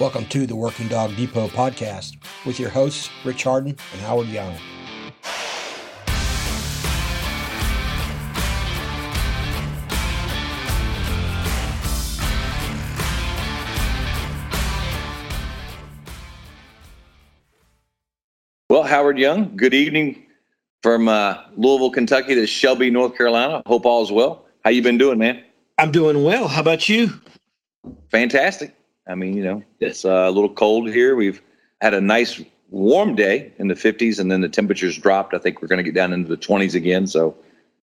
Welcome to the Working Dog Depot podcast with your hosts, Rich Harden and Howard Young. Well, Howard Young, good evening from uh, Louisville, Kentucky to Shelby, North Carolina. Hope all is well. How you been doing, man? I'm doing well. How about you? Fantastic. I mean, you know, it's uh, a little cold here. We've had a nice warm day in the 50s, and then the temperatures dropped. I think we're going to get down into the 20s again. So,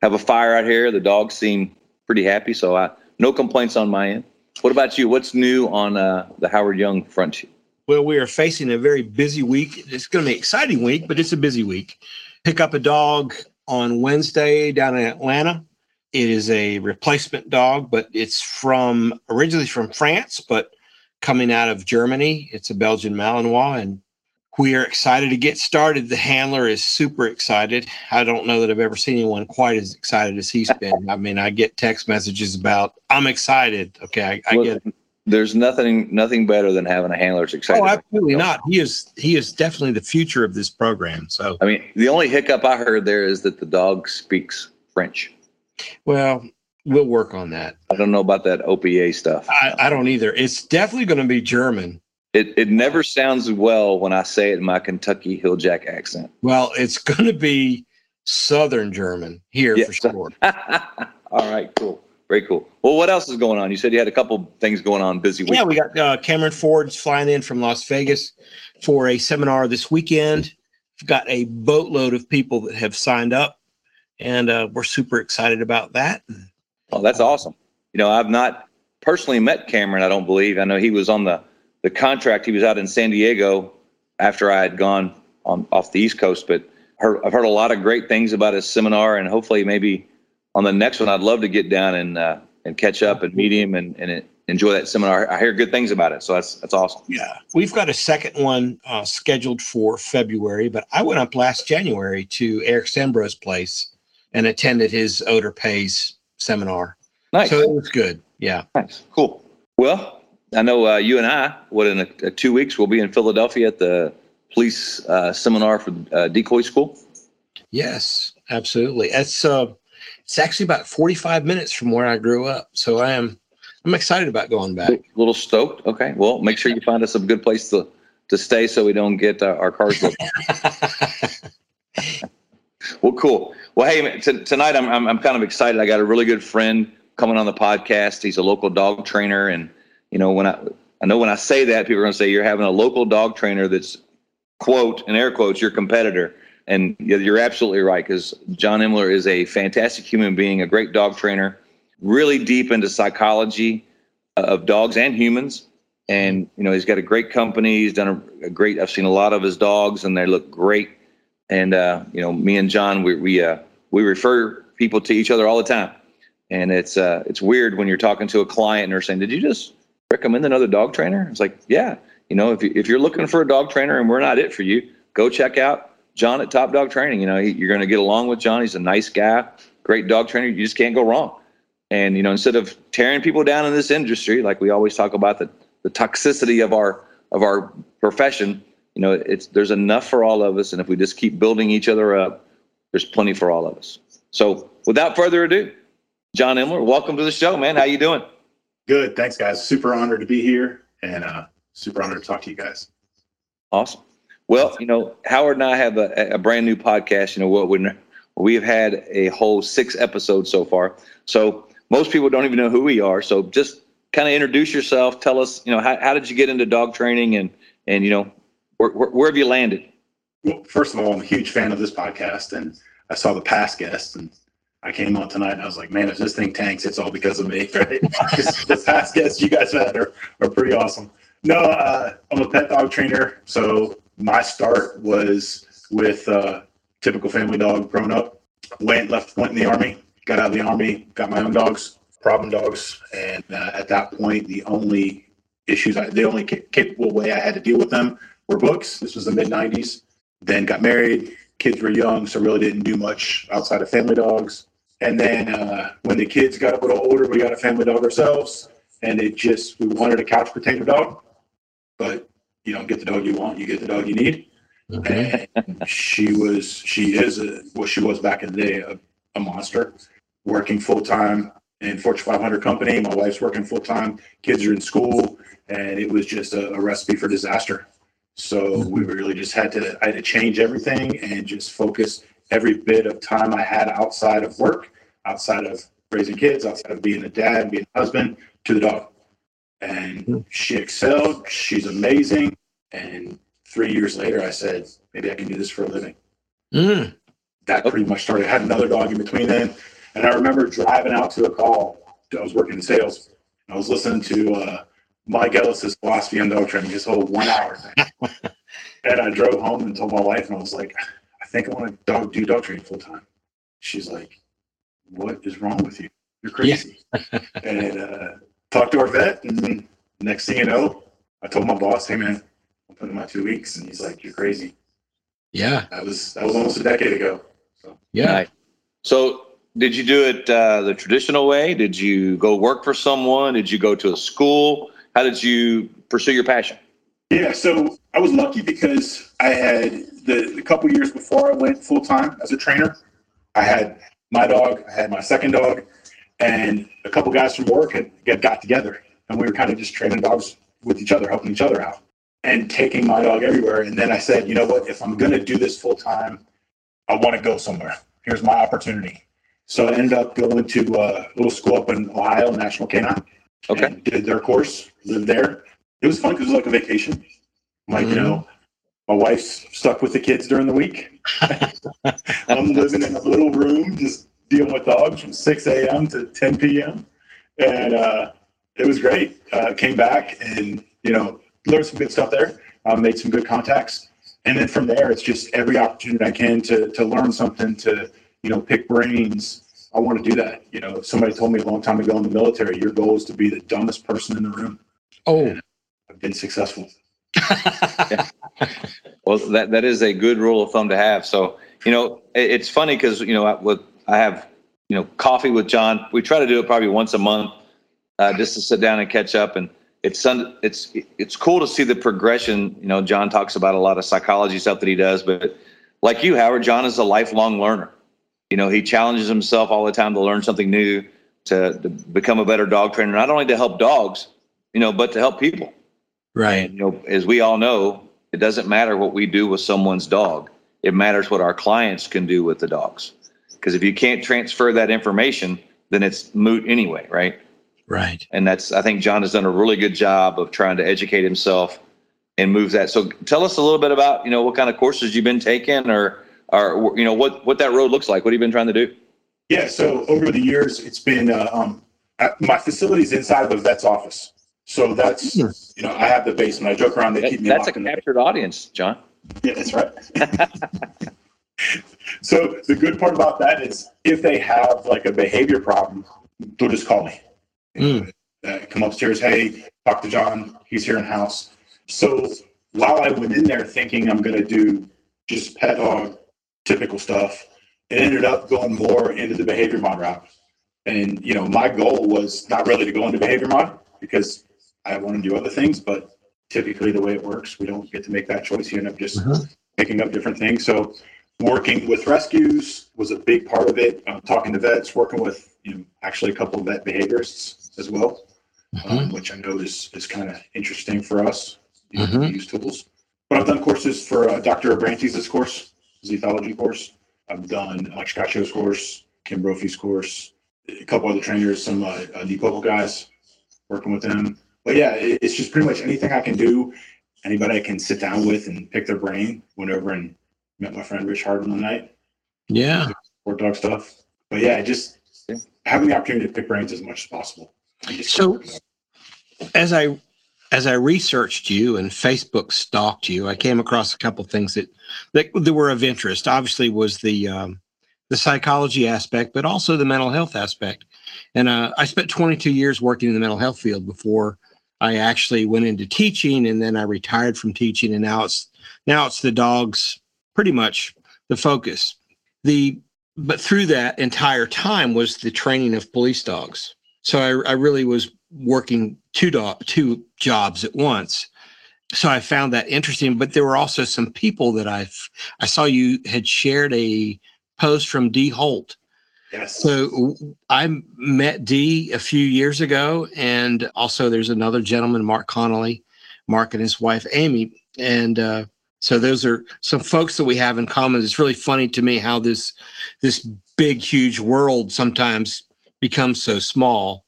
have a fire out here. The dogs seem pretty happy. So, I no complaints on my end. What about you? What's new on uh, the Howard Young front? Well, we are facing a very busy week. It's going to be an exciting week, but it's a busy week. Pick up a dog on Wednesday down in Atlanta. It is a replacement dog, but it's from originally from France, but coming out of Germany. It's a Belgian Malinois, and we are excited to get started. The handler is super excited. I don't know that I've ever seen anyone quite as excited as he's been. I mean, I get text messages about "I'm excited." Okay, I, I Well, get it. There's nothing nothing better than having a handler excited. Oh, absolutely not. He is he is definitely the future of this program. So, I mean, the only hiccup I heard there is that the dog speaks French. well, we'll work on that. I don't know about that OPA stuff. I, I don't either. It's definitely going to be German. It it never sounds well when I say it in my Kentucky Hilljack accent. Well, it's going to be Southern German here Yeah, for sure. All right, cool, very cool. Well, what else is going on? You said you had a couple things going on. Busy week. Yeah, we got uh, Cameron Ford's flying in from Las Vegas for a seminar this weekend. We've got a boatload of people that have signed up, and uh, we're super excited about that. Oh, that's awesome. You know, I've not personally met Cameron. I don't believe. I know he was on the the contract. He was out in San Diego after I had gone on off the East Coast. But heard, I've heard a lot of great things about his seminar, and hopefully, maybe on the next one, I'd love to get down and uh, and catch up and meet him and and enjoy that seminar. I hear good things about it, so that's that's awesome. Yeah, we've got a second one uh, scheduled for February, but I went up last January to Eric Sembro's place and attended his odor pays seminar. Nice. So it was good. Yeah. Nice. Cool. Well, I know uh, you and I, what, in a, a two weeks, we'll be in Philadelphia at the police uh, seminar for uh, decoy school. Yes, absolutely. It's uh, it's actually about forty five minutes from where I grew up, so I am I'm excited about going back. A little stoked. Okay. Well, make sure you find us a good place to, to stay so we don't get uh, our cars looked. well, cool. Well, hey, t- tonight I'm, I'm, I'm kind of excited. I got a really good friend coming on the podcast. He's a local dog trainer. And, you know, when I, I know when I say that, people are going to say you're having a local dog trainer that's, quote, in air quotes, your competitor. And you're absolutely right because John Imler is a fantastic human being, a great dog trainer, really deep into psychology uh, of dogs and humans. And you know, he's got a great company. He's done a, a great. I've seen a lot of his dogs, and they look great. And uh, you know, me and John, we we uh, we refer people to each other all the time. And it's uh, it's weird when you're talking to a client and they're saying, "Did you just recommend another dog trainer?" It's like, yeah. You know, if you, if you're looking for a dog trainer and we're not it for you, go check out John at Top Dog Training. You know, he, you're going to get along with John. He's a nice guy, great dog trainer. You just can't go wrong. And you know, instead of tearing people down in this industry, like we always talk about the the toxicity of our of our profession, you know, it's there's enough for all of us, and if we just keep building each other up, there's plenty for all of us. So, without further ado, John Imler, welcome to the show, man. How you doing? Good. Thanks, guys. Super honored to be here and uh, super honored to talk to you guys. Awesome. Well, you know, Howard and I have a, a brand new podcast. You know, what we we've had a whole six episodes so far. So most people don't even know who we are. So just kind of introduce yourself. Tell us, you know, how, how did you get into dog training, and and you know, where, where, have you landed? Well, first of all, I'm a huge fan of this podcast, and I saw the past guests, and I came on tonight, and I was like, man, if this thing tanks, it's all because of me, right? the past guests you guys had are, are pretty awesome. No, uh, I'm a pet dog trainer, so my start was with uh, typical family dog growing up. Went left, went in the army, got out of the army, got my own dogs, problem dogs, and uh, at that point, the only issues, I, the only capable way I had to deal with them were books. This was the mid '90s. Then got married. Kids were young, so really didn't do much outside of family dogs. And then uh, when the kids got a little older, we got a family dog ourselves, and it just we wanted a couch potato dog. But you don't get the dog you want, you get the dog you need. Okay. And she was, she is, a, well, she was back in the day, a, a monster, working full time in Fortune 500 company. My wife's working full time, kids are in school, and it was just a, a recipe for disaster. So we really just had to, I had to change everything and just focus every bit of time I had outside of work, outside of raising kids, outside of being a dad, being a husband, to the dog. And she excelled. She's amazing. And three years later, I said, maybe I can do this for a living. Mm. That pretty much started. I had another dog in between then. And I remember driving out to a call. I was working in sales. I was listening to uh, Mike Ellis's philosophy on dog training, his whole one hour thing. and I drove home and told my wife, and I was like, I think I want to dog, do dog training full time. She's like, What is wrong with you? You're crazy. and uh, talked to our vet, and next thing you know, I told my boss, Hey man, I'm putting my two weeks, and he's like, You're crazy. Yeah. That was that was almost a decade ago. So Yeah. So, did you do it uh, the traditional way? Did you go work for someone? Did you go to a school? How did you pursue your passion? Yeah, so I was lucky because I had the, the couple years before I went full time as a trainer. I had my dog, I had my second dog, and a couple guys from work had, had got together, and we were kind of just training dogs with each other, helping each other out, and taking my dog everywhere. And then I said, you know what? If I'm going to do this full time, I want to go somewhere. Here's my opportunity. So I ended up going to uh, a little school up in Ohio, National Canine. Okay. and did their course, lived there. It was fun because it was like a vacation. Like, you Mhm. know, my wife's stuck with the kids during the week. I'm living in a little room, just dealing with dogs from 6 a.m. to 10 p.m. And uh, it was great. Uh, came back and, you know, learned some good stuff there, uh, made some good contacts. And then from there, it's just every opportunity I can to, to learn something, to, you know, pick brains. I want to do that. You know, somebody told me a long time ago in the military, your goal is to be the dumbest person in the room. Oh. I've been successful. Well, that that is a good rule of thumb to have. So, you know, it, it's funny because you know, I, with I have you know coffee with John. We try to do it probably once a month, uh, just to sit down and catch up. And it's it's it's cool to see the progression. You know, John talks about a lot of psychology stuff that he does, but like you, Howard, John is a lifelong learner. You know, he challenges himself all the time to learn something new, to, to become a better dog trainer, not only to help dogs, you know, but to help people. Right. And, you know, as we all know, it doesn't matter what we do with someone's dog. It matters what our clients can do with the dogs. Because if you can't transfer that information, then it's moot anyway, right? Right. And that's I think John has done a really good job of trying to educate himself and move that. So tell us a little bit about, you know, what kind of courses you've been taking or or you know what what that road looks like. What have you been trying to do? Yeah. So over the years, it's been uh, um, my facility's inside of a vet's office. So that's you know I have the basement. I joke around. They That- keep me that's a locked the captured audience, John. Yeah, that's right. so the good part about that is if they have like a behavior problem, they'll just call me. Mm. Uh, come upstairs, hey, talk to John. He's here in house. So while I went in there thinking I'm going to do just pet dog, typical stuff, it ended up going more into the behavior mod route. And you know, my goal was not really to go into behavior mod because I want to do other things, but typically the way it works, we don't get to make that choice. You end up just Mhm. picking up different things. So working with rescues was a big part of it. Um, talking to vets, working with you know actually a couple of vet behaviorists as well, um, which I know is is kind of interesting for us. You know, Mhm. to use tools. But I've done courses for uh, Dr. Abrantes' course, his ethology course. I've done Alex Caccio's course, Kim Brophy's course, a couple other trainers, some uh, uh, Deep guys, working with them. But yeah, it, it's just pretty much anything I can do. Anybody I can sit down with and pick their brain. Went over and met my friend Rich Harden one night, Yeah. sport dog stuff. But yeah, just having the opportunity to pick brains as much as possible. So- As I as I researched you and Facebook stalked you, I came across a couple things that that, that were of interest. Obviously, was the um, the psychology aspect, but also the mental health aspect. And uh, I spent 22 years working in the mental health field before I actually went into teaching, and then I retired from teaching, and now it's now it's the dogs pretty much the focus. The but through that entire time was the training of police dogs. So I, I really was working two dog two jobs at once, so I found that interesting. But there were also some people that I've I saw you had shared a post from Dee Holt. Yes. So I met Dee a few years ago, and also there's another gentleman, Mark Connolly, Mark and his wife Amy, and uh, so those are some folks that we have in common. It's really funny to me how this this big, huge world sometimes becomes so small.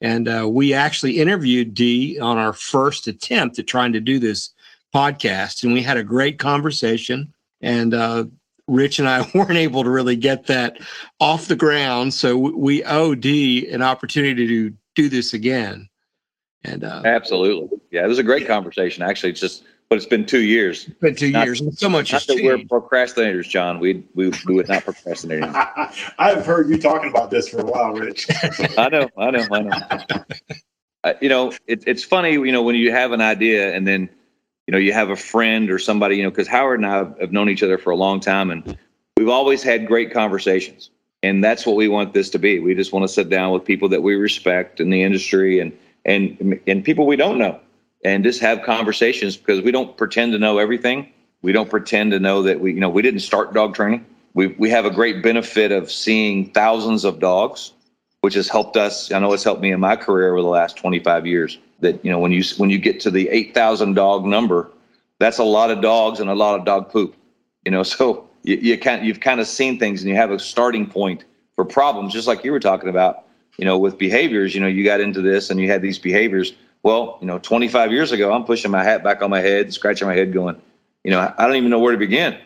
And uh, we actually interviewed Dee on our first attempt at trying to do this podcast, and we had a great conversation. And uh, Rich and I weren't able to really get that off the ground, so we owe Dee an opportunity to do this again. And uh, absolutely, yeah, it was a great conversation. Actually, it's just but it's been two years. It's been two not, years. So much has changed. We're procrastinators, John. We we we would not procrastinate. I've heard you talking about this for a while, Rich. I know, I know, I know. uh, you know, it, it's funny, you know, when you have an idea and then, you know, you have a friend or somebody, you know, because Howard and I have known each other for a long time, and we've always had great conversations, and that's what we want this to be. We just want to sit down with people that we respect in the industry and and and people we don't know and just have conversations because we don't pretend to know everything. We don't pretend to know that we, you know, we didn't start dog training. We, we have a great benefit of seeing thousands of dogs, which has helped us. I know it's helped me in my career over the last 25 years. That you know, when you when you get to the 8,000 dog number, that's a lot of dogs and a lot of dog poop. You know, so you, you kind you've kind of seen things and you have a starting point for problems, just like you were talking about. You know, with behaviors. You know, you got into this and you had these behaviors well, you know, 25 years ago, I'm pushing my hat back on my head, scratching my head, going, you know, I don't even know where to begin.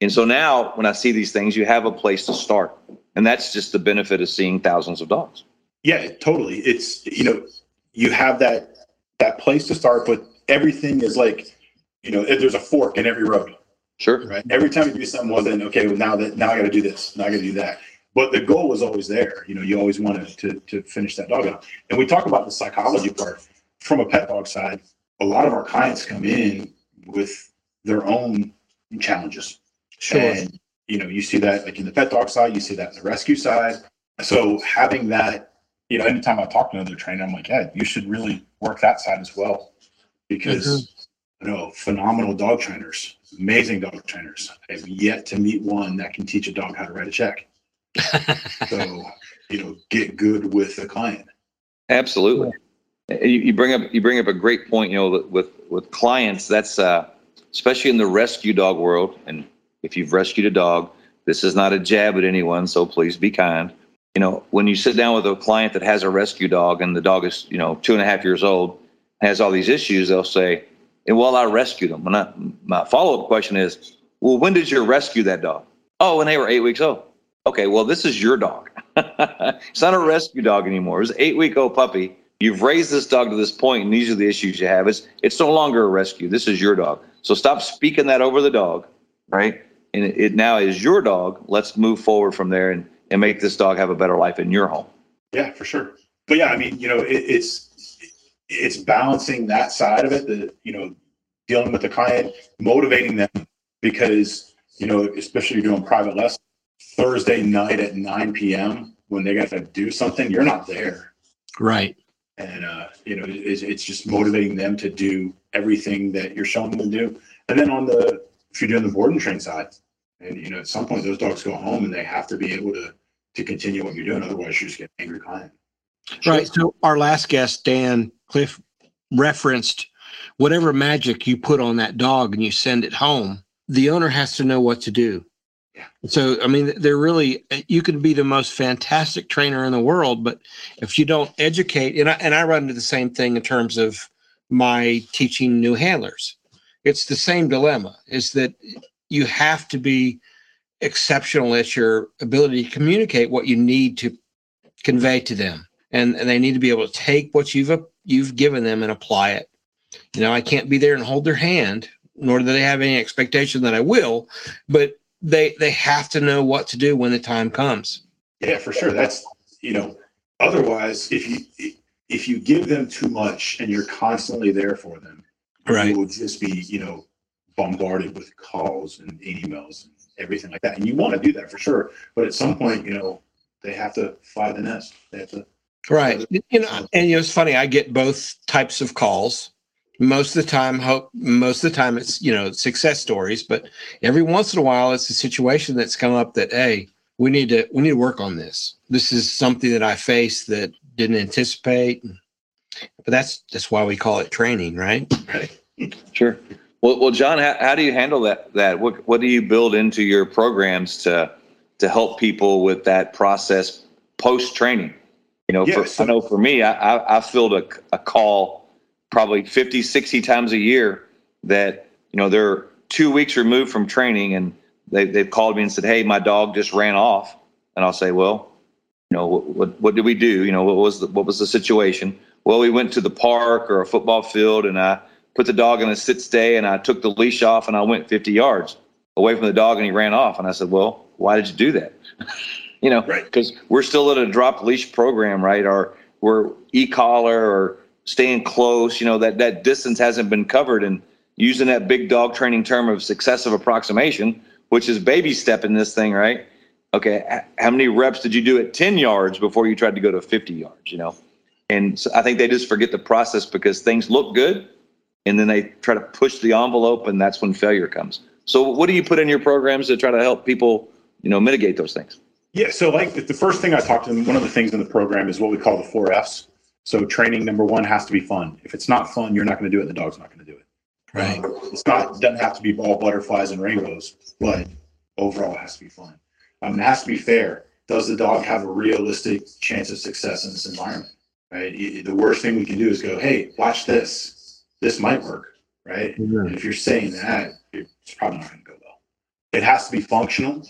And so now when I see these things, you have a place to start. And that's just the benefit of seeing thousands of dogs. Yeah, totally. It's, you know, you have that that place to start, but everything is like, you know, there's a fork in every road. Sure. Right. Every time you do something, well, then okay, well now that now I got to do this, now I got to do that. But the goal was always there. You know, you always wanted to to finish that dog out. And we talk about the psychology part from a pet dog side, a lot of our clients come in with their own challenges. Sure. And, you know, you see that like in the pet dog side, you see that in the rescue side. So having that, you know, anytime I talk to another trainer, I'm like, yeah, you should really work that side as well. Because mm-hmm. you know, phenomenal dog trainers, amazing dog trainers. I've yet to meet one that can teach a dog how to write a check. so, you know, get good with the client. Absolutely you, bring up you bring up a great point. You know, with with clients, that's uh, especially in the rescue dog world. And if you've rescued a dog, this is not a jab at anyone, so please be kind. You know, when you sit down with a client that has a rescue dog and the dog is, you know, two and a half years old, has all these issues, they'll say, and well, I rescued them. And I, my follow up question is, well, when did you rescue that dog? Oh, when they were eight weeks old. Okay, well, this is your dog. it's not a rescue dog anymore. It was an eight week old puppy You've raised this dog to this point, and these are the issues you have. It's it's no longer a rescue. This is your dog. So stop speaking that over the dog, right? And it, it now is your dog. Let's move forward from there and and make this dog have a better life in your home. Yeah, for sure. But yeah, I mean, you know, it, it's it's balancing that side of it. The you know, dealing with the client, motivating them because you know, especially you're doing private lessons Thursday night at 9 p.m. when they got to do something, you're not there. Right and uh, you know it's, it's just motivating them to do everything that you're showing them to do. And then on the if you're doing the board and train side and you know at some point those dogs go home and they have to be able to to continue what you're doing. Otherwise you just get angry client. Right. So our last guest dan cliff referenced whatever magic you put on that dog and you send it home the owner has to know what to do yeah. So, I mean, they're really, you can be the most fantastic trainer in the world, but if you don't educate, and I, and I run into the same thing in terms of my teaching new handlers, it's the same dilemma is that you have to be exceptional at your ability to communicate what you need to convey to them. And, and they need to be able to take what you've, you've given them and apply it. You know, I can't be there and hold their hand, nor do they have any expectation that I will, but they they have to know what to do when the time comes. Yeah, for sure. That's you know, otherwise if you if you give them too much and you're constantly there for them, right. you will just be, you know, bombarded with calls and emails and everything like that. And you want to do that for sure. But at some point, you know, they have to fly the nest. They have to Right. You know, and you know, it's funny, I get both types of calls. Most of the time hope most of the time it's you know success stories but every once in a while it's a situation that's come up that hey we need to we need to work on this this is something that i faced that didn't anticipate but that's that's why we call it training right Right. Sure. Well, well, John, how, how do you handle that? That what what do you build into your programs to to help people with that process post training? You know, Yeah, for, so- I know for me, I, I, I filled a, a call probably 50, 60 times a year that, you know, they're two weeks removed from training and they, they've called me and said, Hey, my dog just ran off. And I'll say, well, you know, what, what, what did we do? You know, what was the, what was the situation? Well, we went to the park or a football field and I put the dog in a sit stay and I took the leash off and I went 50 yards away from the dog and he ran off. And I said, well, why did you do that? you know, Right. because we're still at a drop leash program, right? Or we're e-collar or staying close, you know, that, that distance hasn't been covered and using that big dog training term of successive approximation, which is baby step in this thing, right? Okay. How many reps did you do at 10 yards before you tried to go to 50 yards, you know? And so I think they just forget the process because things look good and then they try to push the envelope and that's when failure comes. So what do you put in your programs to try to help people, you know, mitigate those things? Yeah. So, like the first thing I talked to them, one of the things in the program is what we call the four F's. So, training number one has to be fun. If it's not fun, you're not going to do it. The dog's not going to do it. right Um, it's not doesn't have to be all butterflies and rainbows, but overall it has to be fun. Um, it has to be fair. Does the dog have a realistic chance of success in this environment? Right. The worst thing we can do is go, "Hey, watch this. This might work." Right. And if you're saying that, it's probably not going to go well. It has to be functional.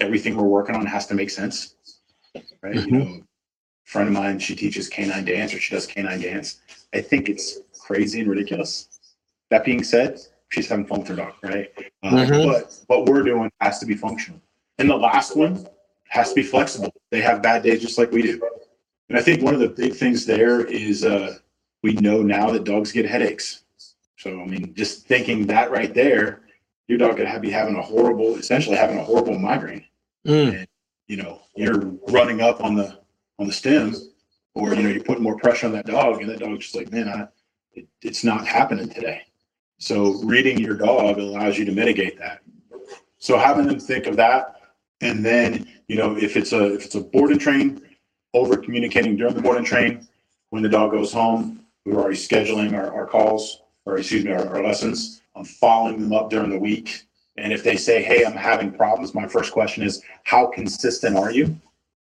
Everything we're working on has to make sense. Right. You Mhm. know, friend of mine, she teaches canine dance or she does canine dance. I think it's crazy and ridiculous. That being said, she's having fun with her dog, right? Uh, Mhm. But what we're doing has to be functional. And the last one has to be flexible. They have bad days just like we do. And I think one of the big things there is uh, we know now that dogs get headaches. So, I mean, just thinking that right there, your dog could have, be having a horrible, essentially having a horrible migraine. Mm, You know, you're running up on the on the stim, or you know, you put more pressure on that dog, and that dog's just like, man, I, it, it's not happening today. So, reading your dog allows you to mitigate that. So, having them think of that, and then you know, if it's a if it's a board and train, over communicating during the board and train, when the dog goes home, we're already scheduling our, our calls, or excuse me, our, our lessons. I'm following them up during the week. And if they say, hey, I'm having problems, my first question is, how consistent are you?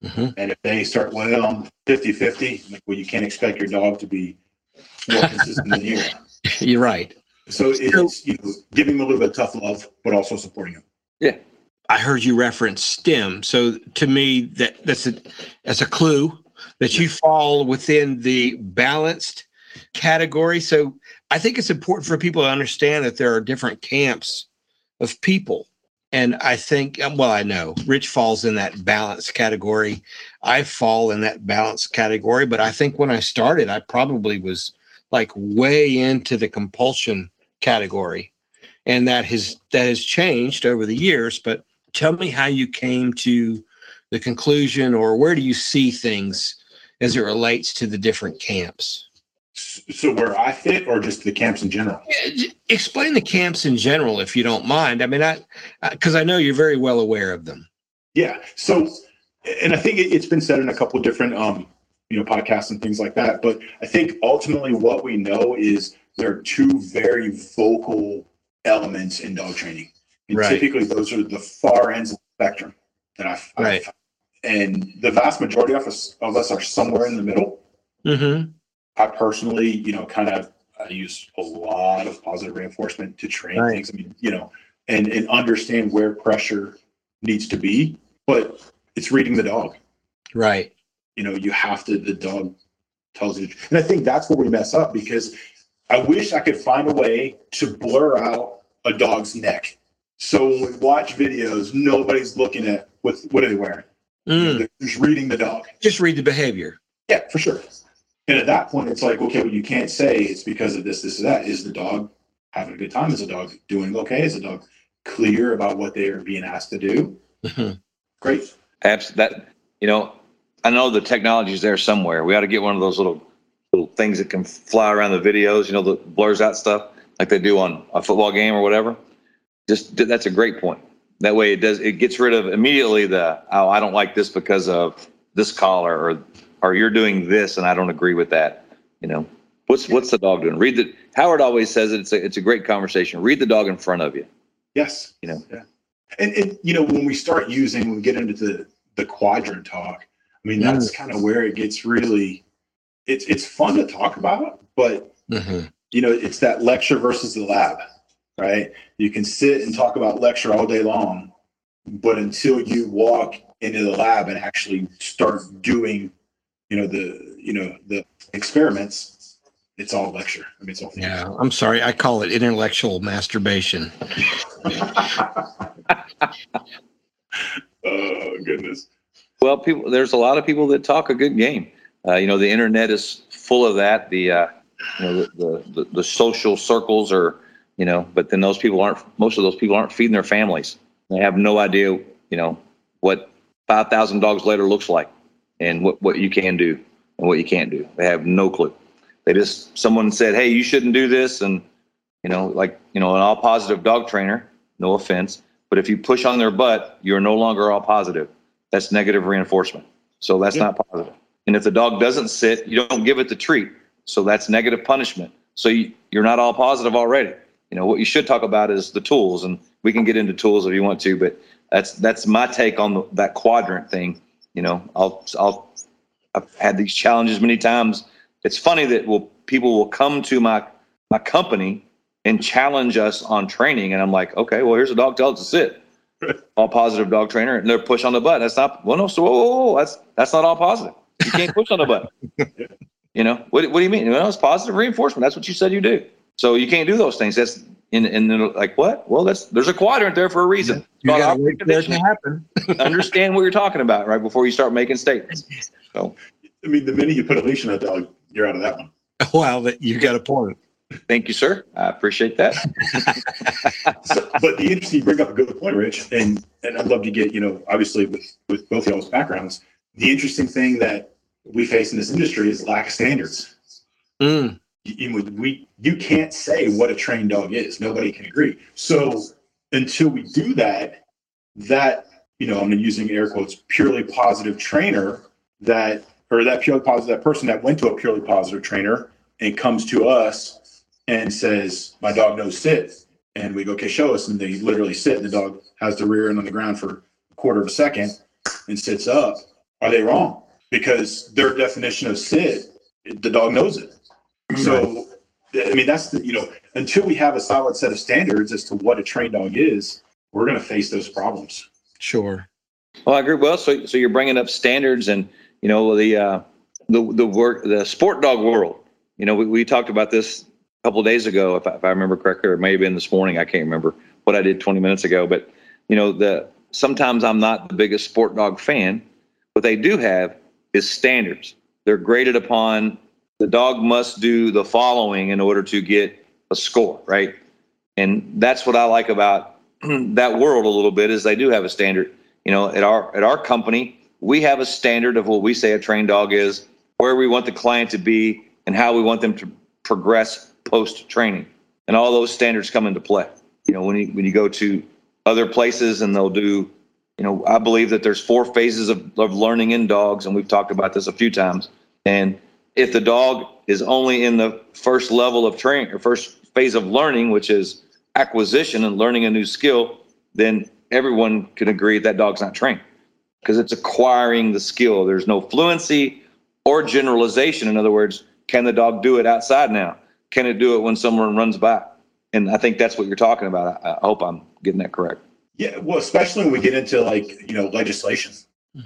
Mhm. And if they start, well, I'm 50 50, like, well, you can't expect your dog to be more consistent than you are. you're right So it's, you know, giving them a little bit of tough love, but also supporting them. Yeah. I heard you reference stim. So to me, that that's a that's a clue that you fall within the balanced category. So I think it's important for people to understand that there are different camps of people. And I think, um, well, I know Rich falls in that balanced category. I fall in that balanced category. But I think when I started, I probably was like way into the compulsion category. And that has that has changed over the years. But tell me how you came to the conclusion or where do you see things as it relates to the different camps So where I fit, or just the camps in general? Explain the camps in general if you don't mind i mean i because i know you're very well aware of them Yeah. So, and I think it, it's been said in a couple of different, um, you know, podcasts and things like that. But I think ultimately what we know is there are two very vocal elements in dog training. And Right. typically those are the far ends of the spectrum that I've, I've Right. and the vast majority of us of us are somewhere in the middle. mm-hmm. I personally, you know, kind of I use a lot of positive reinforcement to train Right. things. I mean, you know, and and understand where pressure needs to be, but it's reading the dog. right You know, you have to. The dog tells you, and I think that's where we mess up because I wish I could find a way to blur out a dog's neck. So when we watch videos, nobody's looking at what what are they wearing. Mm, They're just reading the dog. just read the behavior Yeah, for sure. And at that point, it's like, okay, well, you can't say it's because of this, this, or that. Is the dog having a good time? Is the dog doing okay? Is the dog clear about what they are being asked to do? Mhm. Great. Abs- that you know, I know the technology is there somewhere. We ought to get one of those little little things that can fly around the videos, you know, the blurs out stuff like they do on a football game or whatever. Just that's a great point. That way it does it gets rid of immediately the oh I don't like this because of this collar or or you're doing this and I don't agree with that. You know, what's what's the dog doing? Read the Howard always says it, it's a it's a great conversation. Read the dog in front of you. Yes. You know. Yeah. And and you know when we start using when we get into the the quadrant talk, I mean that's kind of where it gets really it's it's fun to talk about, but Mhm. you know it's that lecture versus the lab, right? You can sit and talk about lecture all day long, but until you walk into the lab and actually start doing, you know the you know the experiments, it's all lecture. I mean it's all theory. Yeah, I'm sorry. I call it intellectual masturbation. oh goodness. Well, people, there's a lot of people that talk a good game. Uh, you know, the internet is full of that. The uh, you know the, the, the the social circles are you know, but then those people aren't. Most of those people aren't feeding their families. They have no idea, you know, what five thousand dogs later looks like, and what what you can do and what you can't do. They have no clue. They just someone said, "Hey, you shouldn't do this," and you know, like you know, an all positive dog trainer. No offense, but if you push on their butt, you're no longer all positive. That's negative reinforcement. So that's Yeah. not positive. And if the dog doesn't sit, you don't give it the treat. So that's negative punishment. So you, you're not all positive already. You know what you should talk about is the tools, and we can get into tools if you want to. But that's that's my take on the, that quadrant thing. You know, I'll I'll I've had these challenges many times. It's funny that will people will come to my my company and challenge us on training, and I'm like, okay, well here's a dog, tell it to sit. All positive dog trainer, and they're push on the button. That's not well, no. So whoa, whoa, whoa, that's that's not all positive. You can't push on the button. You know what? What do you mean? Well, it's positive reinforcement. That's what you said you do. So you can't do those things. That's in and then like what? Well, that's there's a quadrant there for a reason. You got to wait for it to happen. Understand what you're talking about, right? Before you start making statements. So I mean, the minute you put a leash on a dog, you're out of that one. Wow, that you got a point. thank you, sir. I appreciate that. So, but the interesting, you bring up a good point, Rich, and and I'd love to get you know, obviously with with both of y'all's backgrounds, the interesting thing that we face in this industry is lack of standards. Mm, You, you, we you can't say what a trained dog is. Nobody can agree. So until we do that, that you know, I'm using air quotes, purely positive trainer that or that purely positive that person that went to a purely positive trainer and comes to us and says, My dog knows sit. And we go, Okay, show us. And they literally sit, and the dog has the rear end on the ground for a quarter of a second and sits up. Are they wrong? Because their definition of sit, the dog knows it. So, I mean, that's the, you know, until we have a solid set of standards as to what a trained dog is, we're going to face those problems. sure. Well, I agree. Well, so so you're bringing up standards and you know the uh, the the work the sport dog world. You know, we, we talked about this a couple of days ago, if I, if I remember correctly, or it may have been this morning. I can't remember what I did 20 minutes ago. But you know, the sometimes I'm not the biggest sport dog fan. What they do have is standards. They're graded upon the dog must do the following in order to get a score, right? And that's what I like about that world a little bit is they do have a standard. You know, at our at our company, we have a standard of what we say a trained dog is, where we want the client to be, and how we want them to progress post training. And all those standards come into play. You know, when you when you go to other places and they'll do, you know, I believe that there's four phases of, of learning in dogs, and we've talked about this a few times. And if the dog is only in the first level of training or first phase of learning, which is acquisition and learning a new skill, then everyone can agree that dog's not trained because it's acquiring the skill. There's no fluency or generalization. In other words, can the dog do it outside now? Can it do it when someone runs by? And I think that's what you're talking about. I, I hope I'm getting that correct. Yeah, well, especially when we get into like, you know, legislation, Mhm.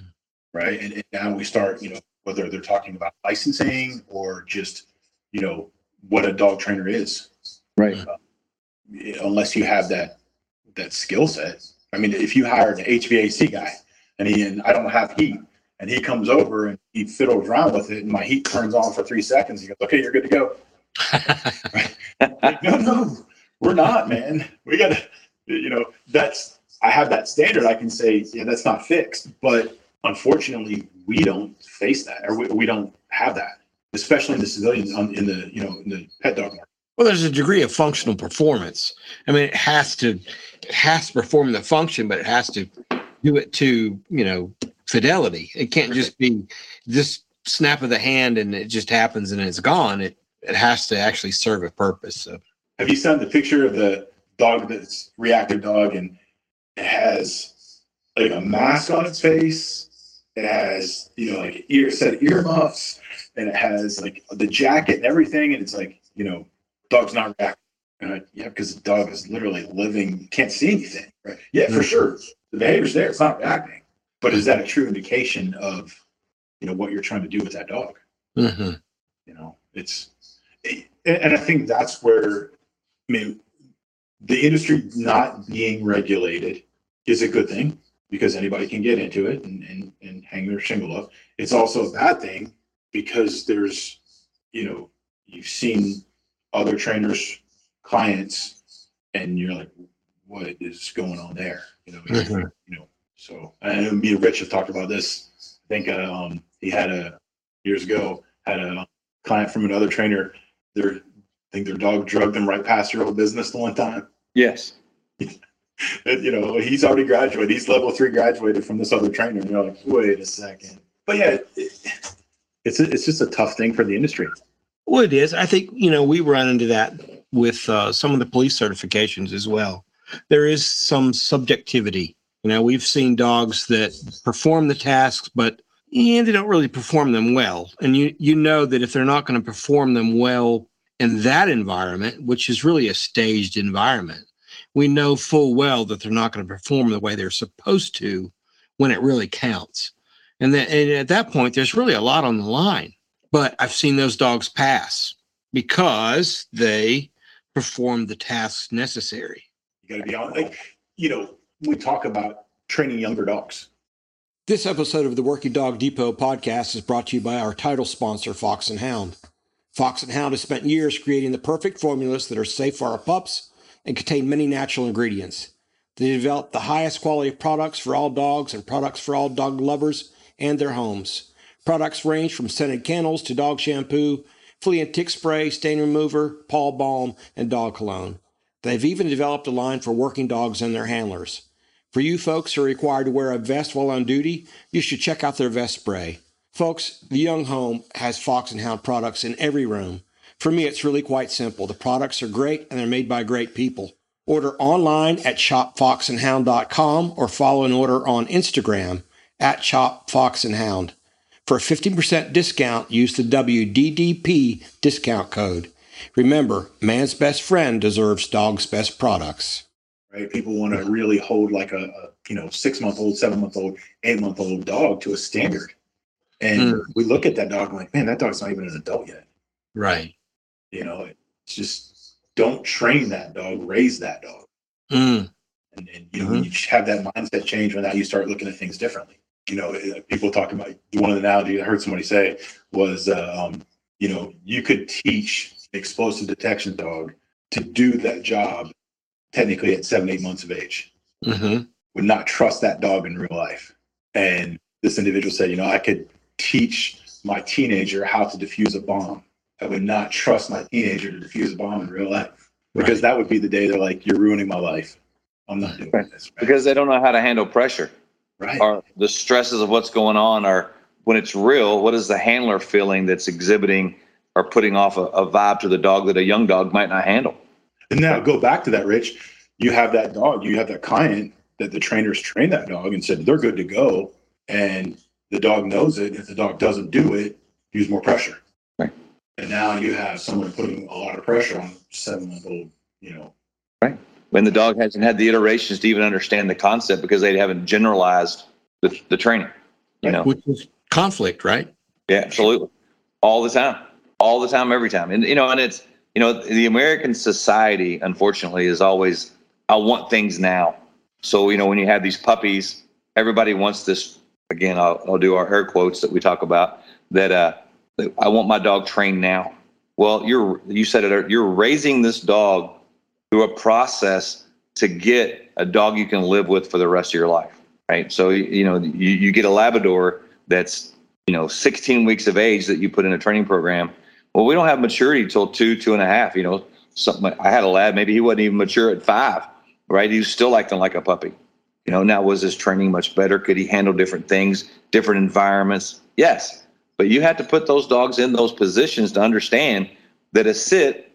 right? And, and now we start, you know, whether they're talking about licensing or just, you know, what a dog trainer is. Right. Uh, unless you have that that skill set. I mean, if you hired an HVAC guy and he and I don't have heat, and he comes over and he fiddles around with it, and my heat turns on for three seconds, he goes, "Okay, you're good to go." Like, no, no, we're not, man. We got to, you know, that's I have that standard. I can say, yeah, that's not fixed, but unfortunately, we don't face that, or we, we don't have that. especially in the civilians on in the you know in the pet dog market. Well, there's a degree of functional performance. I mean, it has to it has to perform the function, but it has to do it to you know fidelity. It can't just be this snap of the hand and it just happens and it's gone. It it has to actually serve a purpose. So Have you seen the picture of the dog that's reactive dog and it has like a mask on its face? It has, you know, like ear set of earmuffs and it has like the jacket and everything. And it's like, you know, dog's not reacting. I, yeah, because the dog is literally living, can't see anything. Right. Yeah, for Mhm. sure. The behavior's there, it's not reacting. But is that a true indication of, you know, what you're trying to do with that dog? mhm. you know it's and, and i think that's where i mean the industry not being regulated is a good thing because anybody can get into it and, and, and hang their shingle up it's also a bad thing because there's you know you've seen other trainers clients and you're like what is going on there you know Mhm. you know so i know me and rich have talked about this i think uh, um he had a years ago had a client from another trainer. Their I think their dog drugged them right past your old business the one time. Yes. You know, he's already graduated. He's level three graduated from this other trainer. And you're like, wait a second. But yeah, it, it's a, it's just a tough thing for the industry. Well, it is. I think you know we run into that with uh, some of the police certifications as well. There is some subjectivity. You know, we've seen dogs that perform the tasks, but and they don't really perform them well. And you you know that if they're not going to perform them well in that environment, which is really a staged environment, we know full well that they're not going to perform the way they're supposed to when it really counts. And, that, and at that point, there's really a lot on the line but I've seen those dogs pass because they perform the tasks necessary. You got to be on. Like, you know, we talk about training younger dogs. This episode of the Working Dog Depot podcast is brought to you by our title sponsor, Fox and Hound. Fox and Hound has spent years creating the perfect formulas that are safe for our pups and contain many natural ingredients. They develop the highest quality products for all dogs and products for all dog lovers and their homes. Products range from scented candles to dog shampoo, flea and tick spray, stain remover, paw balm, and dog cologne. They've even developed a line for working dogs and their handlers. For you folks who are required to wear a vest while on duty, you should check out their vest spray. Folks, the Young Home has Fox and Hound products in every room. For me, it's really quite simple. The products are great and they're made by great people. Order online at shopfoxandhound.com or follow an order on Instagram at shopfoxandhound. For a 15% discount, use the WDDP discount code. Remember, man's best friend deserves dog's best products. right? People want to really hold like a, a you know six month old, seven month old, eight month old dog to a standard, and hmm. we look at that dog and like, man, that dog's not even an adult yet. Right. You know, it's just don't train that dog, raise that dog, Mm. and, and you know when you have that mindset change, when now you start looking at things differently. You know, people talk about one of the analogies I heard somebody say was, uh, um, you know, you could teach explosive detection dog to do that job technically at seven, eight months of age. hmm would not trust that dog in real life. And this individual said, you know, I could teach my teenager how to defuse a bomb. I would not trust my teenager to defuse a bomb in real life because that would be the day they're like, you're ruining my life. I'm not doing Right. this. Right. Because they don't know how to handle pressure right. or the stresses of what's going on or when it's real, what is the handler feeling that's exhibiting or putting off a, a vibe to the dog that a young dog might not handle? And now go back to that, Rich. You have that dog, you have that client that the trainers trained that dog and said they're good to go. And the dog knows it. If the dog doesn't do it, use more pressure. Right. And now you have someone putting a lot of pressure on seven month old, you know, Right. When the dog hasn't had the iterations to even understand the concept because they haven't generalized the, the training, you know? Which is conflict, right? Yeah, absolutely. All the time. All the time, every time. And you know, and it's you know, the American society, unfortunately, is always I want things now. So, you know, when you have these puppies, everybody wants this again, I'll, I'll do our air quotes that we talk about that uh that I want my dog trained now. Well, you're you said it you're raising this dog through a process to get a dog you can live with for the rest of your life. Right. So you know, you, you get a Labrador that's you know, 16 weeks of age that you put in a training program. Well, we don't have maturity till two, two and a half. You know, something. I had a lad, maybe he wasn't even mature at five, right? He was still acting like a puppy. You know, now was his training much better? Could he handle different things, different environments? Yes. But you had to put those dogs in those positions to understand that a sit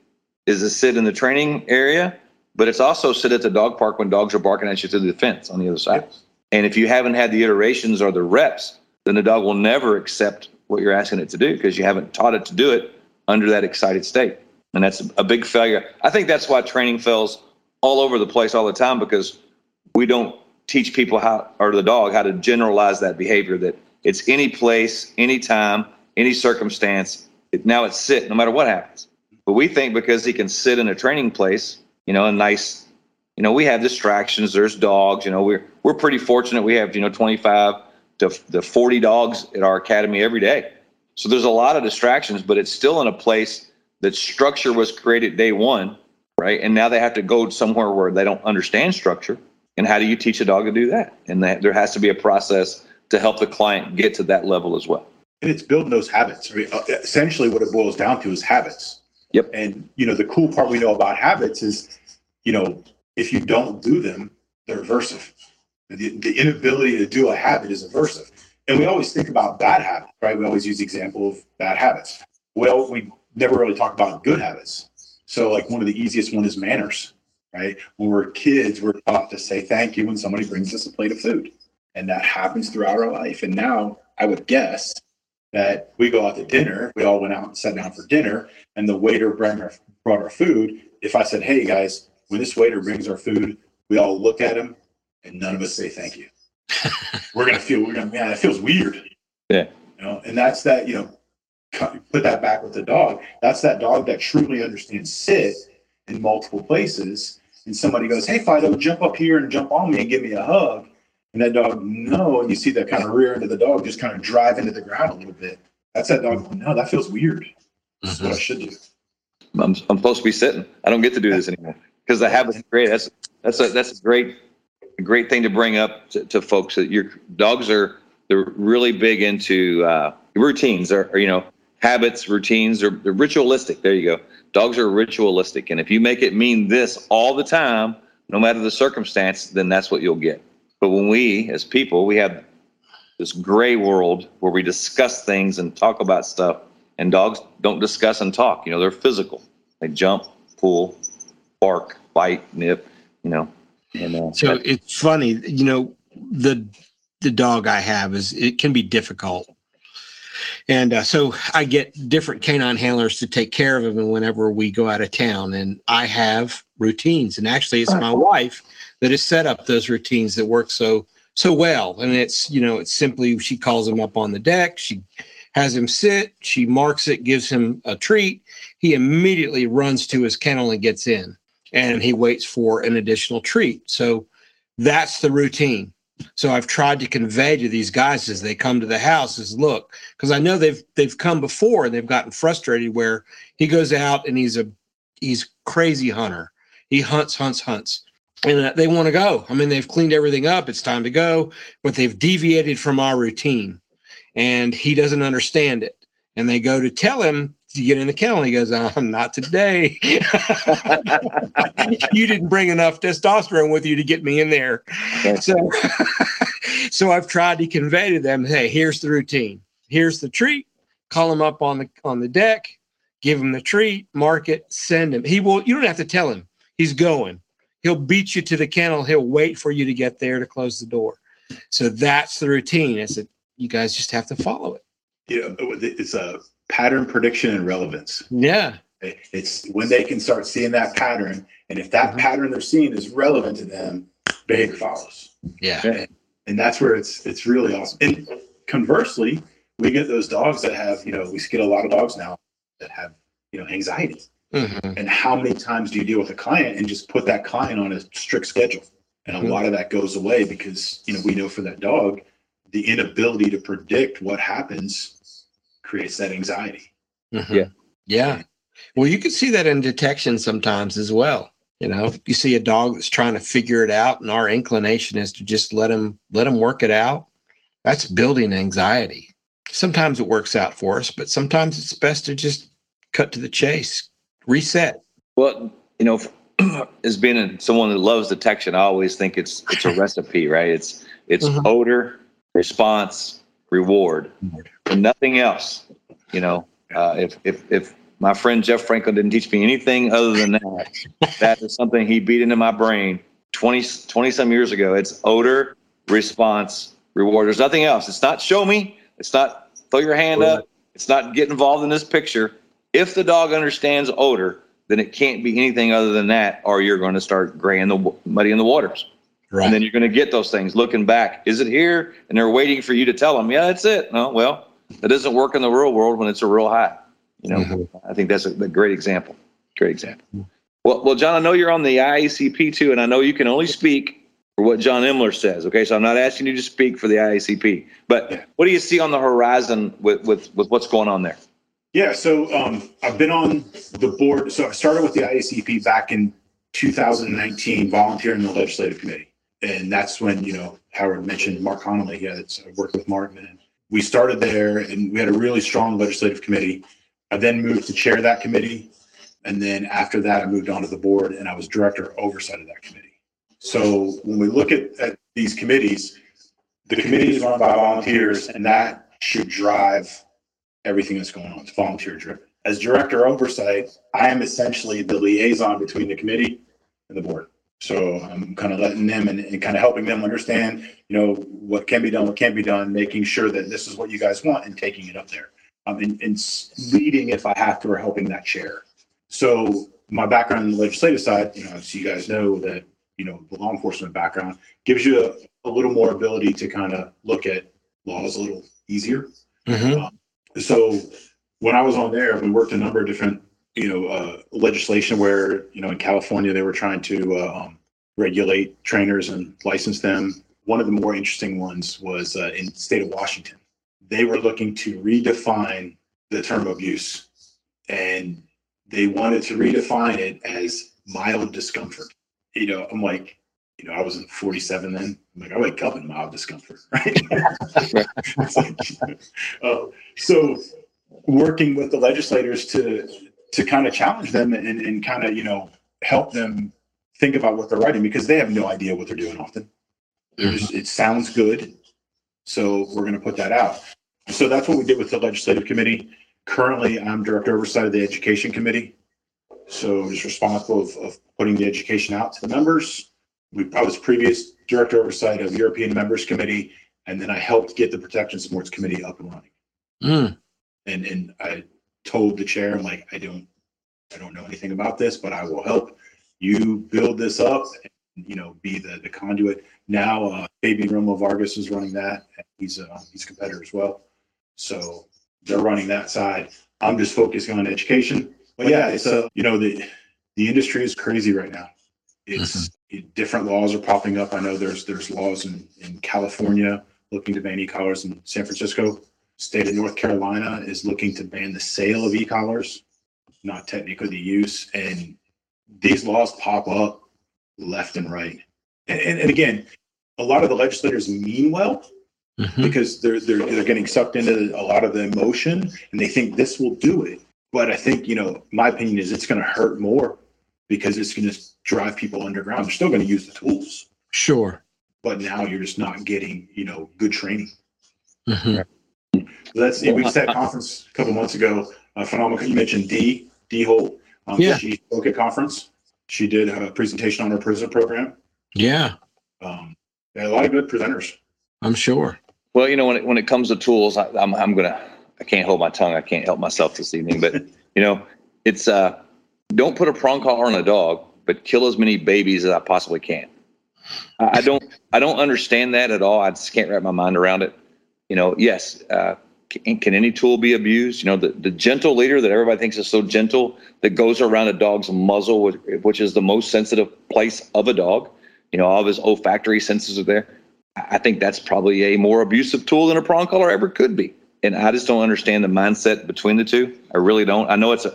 is a sit in the training area, but it's also sit at the dog park when dogs are barking at you through the fence on the other side. And if you haven't had the iterations or the reps, then the dog will never accept what you're asking it to do because you haven't taught it to do it under that excited state. And that's a big failure. I think that's why training fails all over the place all the time because we don't teach people how, or the dog, how to generalize that behavior that it's any place, any time, any circumstance. It, now it's sit no matter what happens. But we think because he can sit in a training place, you know, a nice, you know, we have distractions. There's dogs. You know, we're we're pretty fortunate. We have you know 25 to, to 40 dogs at our academy every day. So there's a lot of distractions, but it's still in a place that structure was created day one, right? And now they have to go somewhere where they don't understand structure. And how do you teach a dog to do that? And that, there has to be a process to help the client get to that level as well. And it's building those habits. I mean, uh, essentially, what it boils down to is habits. Yep. And you know, the cool part we know about habits is, you know, if you don't do them, they're aversive. The, the inability to do a habit is aversive. And we always think about bad habits, right? We always use the example of bad habits. Well, we never really talk about good habits. So, like one of the easiest one is manners, right? When we're kids, we're taught to say thank you when somebody brings us a plate of food, and that happens throughout our life. And now, I would guess that we go out to dinner. We all went out and sat down for dinner, and the waiter brought our, brought our food. If I said, "Hey guys, when this waiter brings our food, we all look at him, and none of us say thank you," we're gonna feel we're gonna man, that feels weird. Yeah. You know, and that's that. You know, put that back with the dog. That's that dog that truly understands sit in multiple places. And somebody goes, "Hey, Fido, jump up here and jump on me and give me a hug." And that dog, no, and you see that kind of rear end of the dog just kind of drive into the ground a little bit. That's that dog. No, that feels weird. This is what I should do. I'm, I'm supposed to be sitting. I don't get to do this anymore because the habit's great. That's that's a that's a great a great thing to bring up to, to folks that your dogs are they're really big into uh, routines or, or you know habits, routines, or they're ritualistic. There you go. Dogs are ritualistic, and if you make it mean this all the time, no matter the circumstance, then that's what you'll get. But when we, as people, we have this gray world where we discuss things and talk about stuff, and dogs don't discuss and talk. You know, they're physical. They jump, pull, bark, bite, nip. You know, and uh, So it's funny, you know, the the dog I have is it can be difficult. And uh, so I get different canine handlers to take care of him whenever we go out of town. And I have routines. And actually, it's my wife that has set up those routines that work so so well. And it's you know it's simply she calls him up on the deck. She has him sit. She marks it, gives him a treat. He immediately runs to his kennel and gets in, and he waits for an additional treat. So that's the routine. So I've tried to convey to these guys as they come to the house is look, because I know they've they've come before and they've gotten frustrated where he goes out and he's a he's crazy hunter. He hunts, hunts, hunts. And uh, they want to go. I mean, they've cleaned everything up. It's time to go, but they've deviated from our routine and he doesn't understand it. And they go to tell him to get in the kennel. He goes, I'm not today. you didn't bring enough testosterone with you to get me in there. So, so I've tried to convey to them, hey, here's the routine. Here's the treat. Call him up on the on the deck, give him the treat, mark it, send him. He will. You don't have to tell him. He's going. He'll beat you to the kennel. He'll wait for you to get there to close the door. So that's the routine. Is that you guys just have to follow it. You know, it's a pattern prediction and relevance. Yeah. It's when they can start seeing that pattern, and if that Mhm. pattern they're seeing is relevant to them, behavior follows. Yeah. and that's where it's it's really awesome. And conversely, we get those dogs that have you know we get a lot of dogs now that have you know anxiety. Mhm. And how many times do you deal with a client and just put that client on a strict schedule? And a Mhm. lot of that goes away because you know we know for that dog, the inability to predict what happens creates that anxiety. Mhm. Yeah. Yeah. Well, you can see that in detection sometimes as well. You know, you see a dog that's trying to figure it out, and our inclination is to just let him let him work it out. That's building anxiety. sometimes it works out for us, but sometimes it's best to just cut to the chase, reset. Well, you know, as being someone that loves detection, I always think it's it's a recipe, right? It's it's Mhm. odor, response, reward, and nothing else. You know, uh, if if if my friend Jeff Franklin didn't teach me anything other than that, that is something he beat into my brain 20, 20 some years ago. It's odor, response, reward. There's nothing else. It's not show me. It's not throw your hand up. It's not get involved in this picture. If the dog understands odor, then it can't be anything other than that, or you're going to start graying the muddy in the waters. Right. And then you're going to get those things looking back. Is it here? And they're waiting for you to tell them, yeah, that's it. No, well, that doesn't work in the real world when it's a real high. You know, Mhm. I think that's a, a great example. Great example. Well, well, John, I know you're on the IACP too, and I know you can only speak for what John Imler says. Okay, so I'm not asking you to speak for the IACP, but what do you see on the horizon with with with what's going on there? Yeah, so um, I've been on the board. So I started with the IACP back in 2019, volunteering in the legislative committee. And that's when, you know, Howard mentioned Mark Connolly. Yeah, I worked with Mark and we started there and we had a really strong legislative committee. I then moved to chair that committee. And then after that, I moved on to the board and I was director oversight of that committee. So when we look at, at these committees, the committee is run by volunteers and that should drive everything that's going on. It's volunteer driven. As director oversight, I am essentially the liaison between the committee and the board. So I'm kind of letting them and, and kind of helping them understand, you know, what can be done, what can't be done, making sure that this is what you guys want and taking it up there. Um, and, and leading if I have to or helping that chair. So my background in the legislative side, you know, so you guys know that, you know, the law enforcement background gives you a, a little more ability to kind of look at laws a little easier. Mhm. So when I was on there, we worked a number of different, you know, uh, legislation where, you know, in California, they were trying to uh, um, regulate trainers and license them. One of the more interesting ones was uh, in the state of Washington. They were looking to redefine the term abuse and they wanted to redefine it as mild discomfort. You know, I'm like, you know, I was in 47 then. I'm like, I wake up in mild discomfort, right? Like, uh, so working with the legislators to to kind of challenge them and, and kind of you know help them think about what they're writing because they have no idea what they're doing often. They're just, it sounds good, so we're going to put that out. So that's what we did with the legislative committee. Currently, I'm director oversight of the education committee, so just responsible of, of putting the education out to the members. We I was previous director oversight of European Members Committee, and then I helped get the Protection Sports Committee up and running Mm. and and I told the chair, I'm like, I don't, I don't know anything about this, but I will help you build this up. And, you know, be the the conduit. Now, uh, Fabian Romo Vargas is running that. and He's a he's a competitor as well, so they're running that side. I'm just focusing on education. But yeah, it's a you know the the industry is crazy right now. It's mm-hmm. it- different laws are popping up. I know there's there's laws in in California looking to ban e-collars in San Francisco. State of North Carolina is looking to ban the sale of e-collars, not technically the use. And these laws pop up left and right. And, and, and again, a lot of the legislators mean well Mhm. because they're, they're, they're getting sucked into a lot of the emotion and they think this will do it. But I think, you know, my opinion is it's going to hurt more because it's going to drive people underground. They're still going to use the tools, Sure. but now you're just not getting, you know, good training. Mhm. So that's we just had a conference a couple months ago. Uh, phenomenal. You mentioned D D Holt. Um, Yeah. She spoke at conference. She did a presentation on her prison program. Yeah, Um, they a lot of good presenters. I'm sure. Well, you know, when it, when it comes to tools, I, I'm I'm gonna I can't hold my tongue. I can't help myself this evening. But you know, it's uh, don't put a prong collar on a dog, but kill as many babies as I possibly can. I, I don't I don't understand that at all. I just can't wrap my mind around it. You know, yes, uh, can, can any tool be abused? You know, the, the gentle leader that everybody thinks is so gentle that goes around a dog's muzzle, which, is the most sensitive place of a dog. You know, all of his olfactory senses are there. I think that's probably a more abusive tool than a prong collar ever could be. And I just don't understand the mindset between the two. I really don't. I know it's,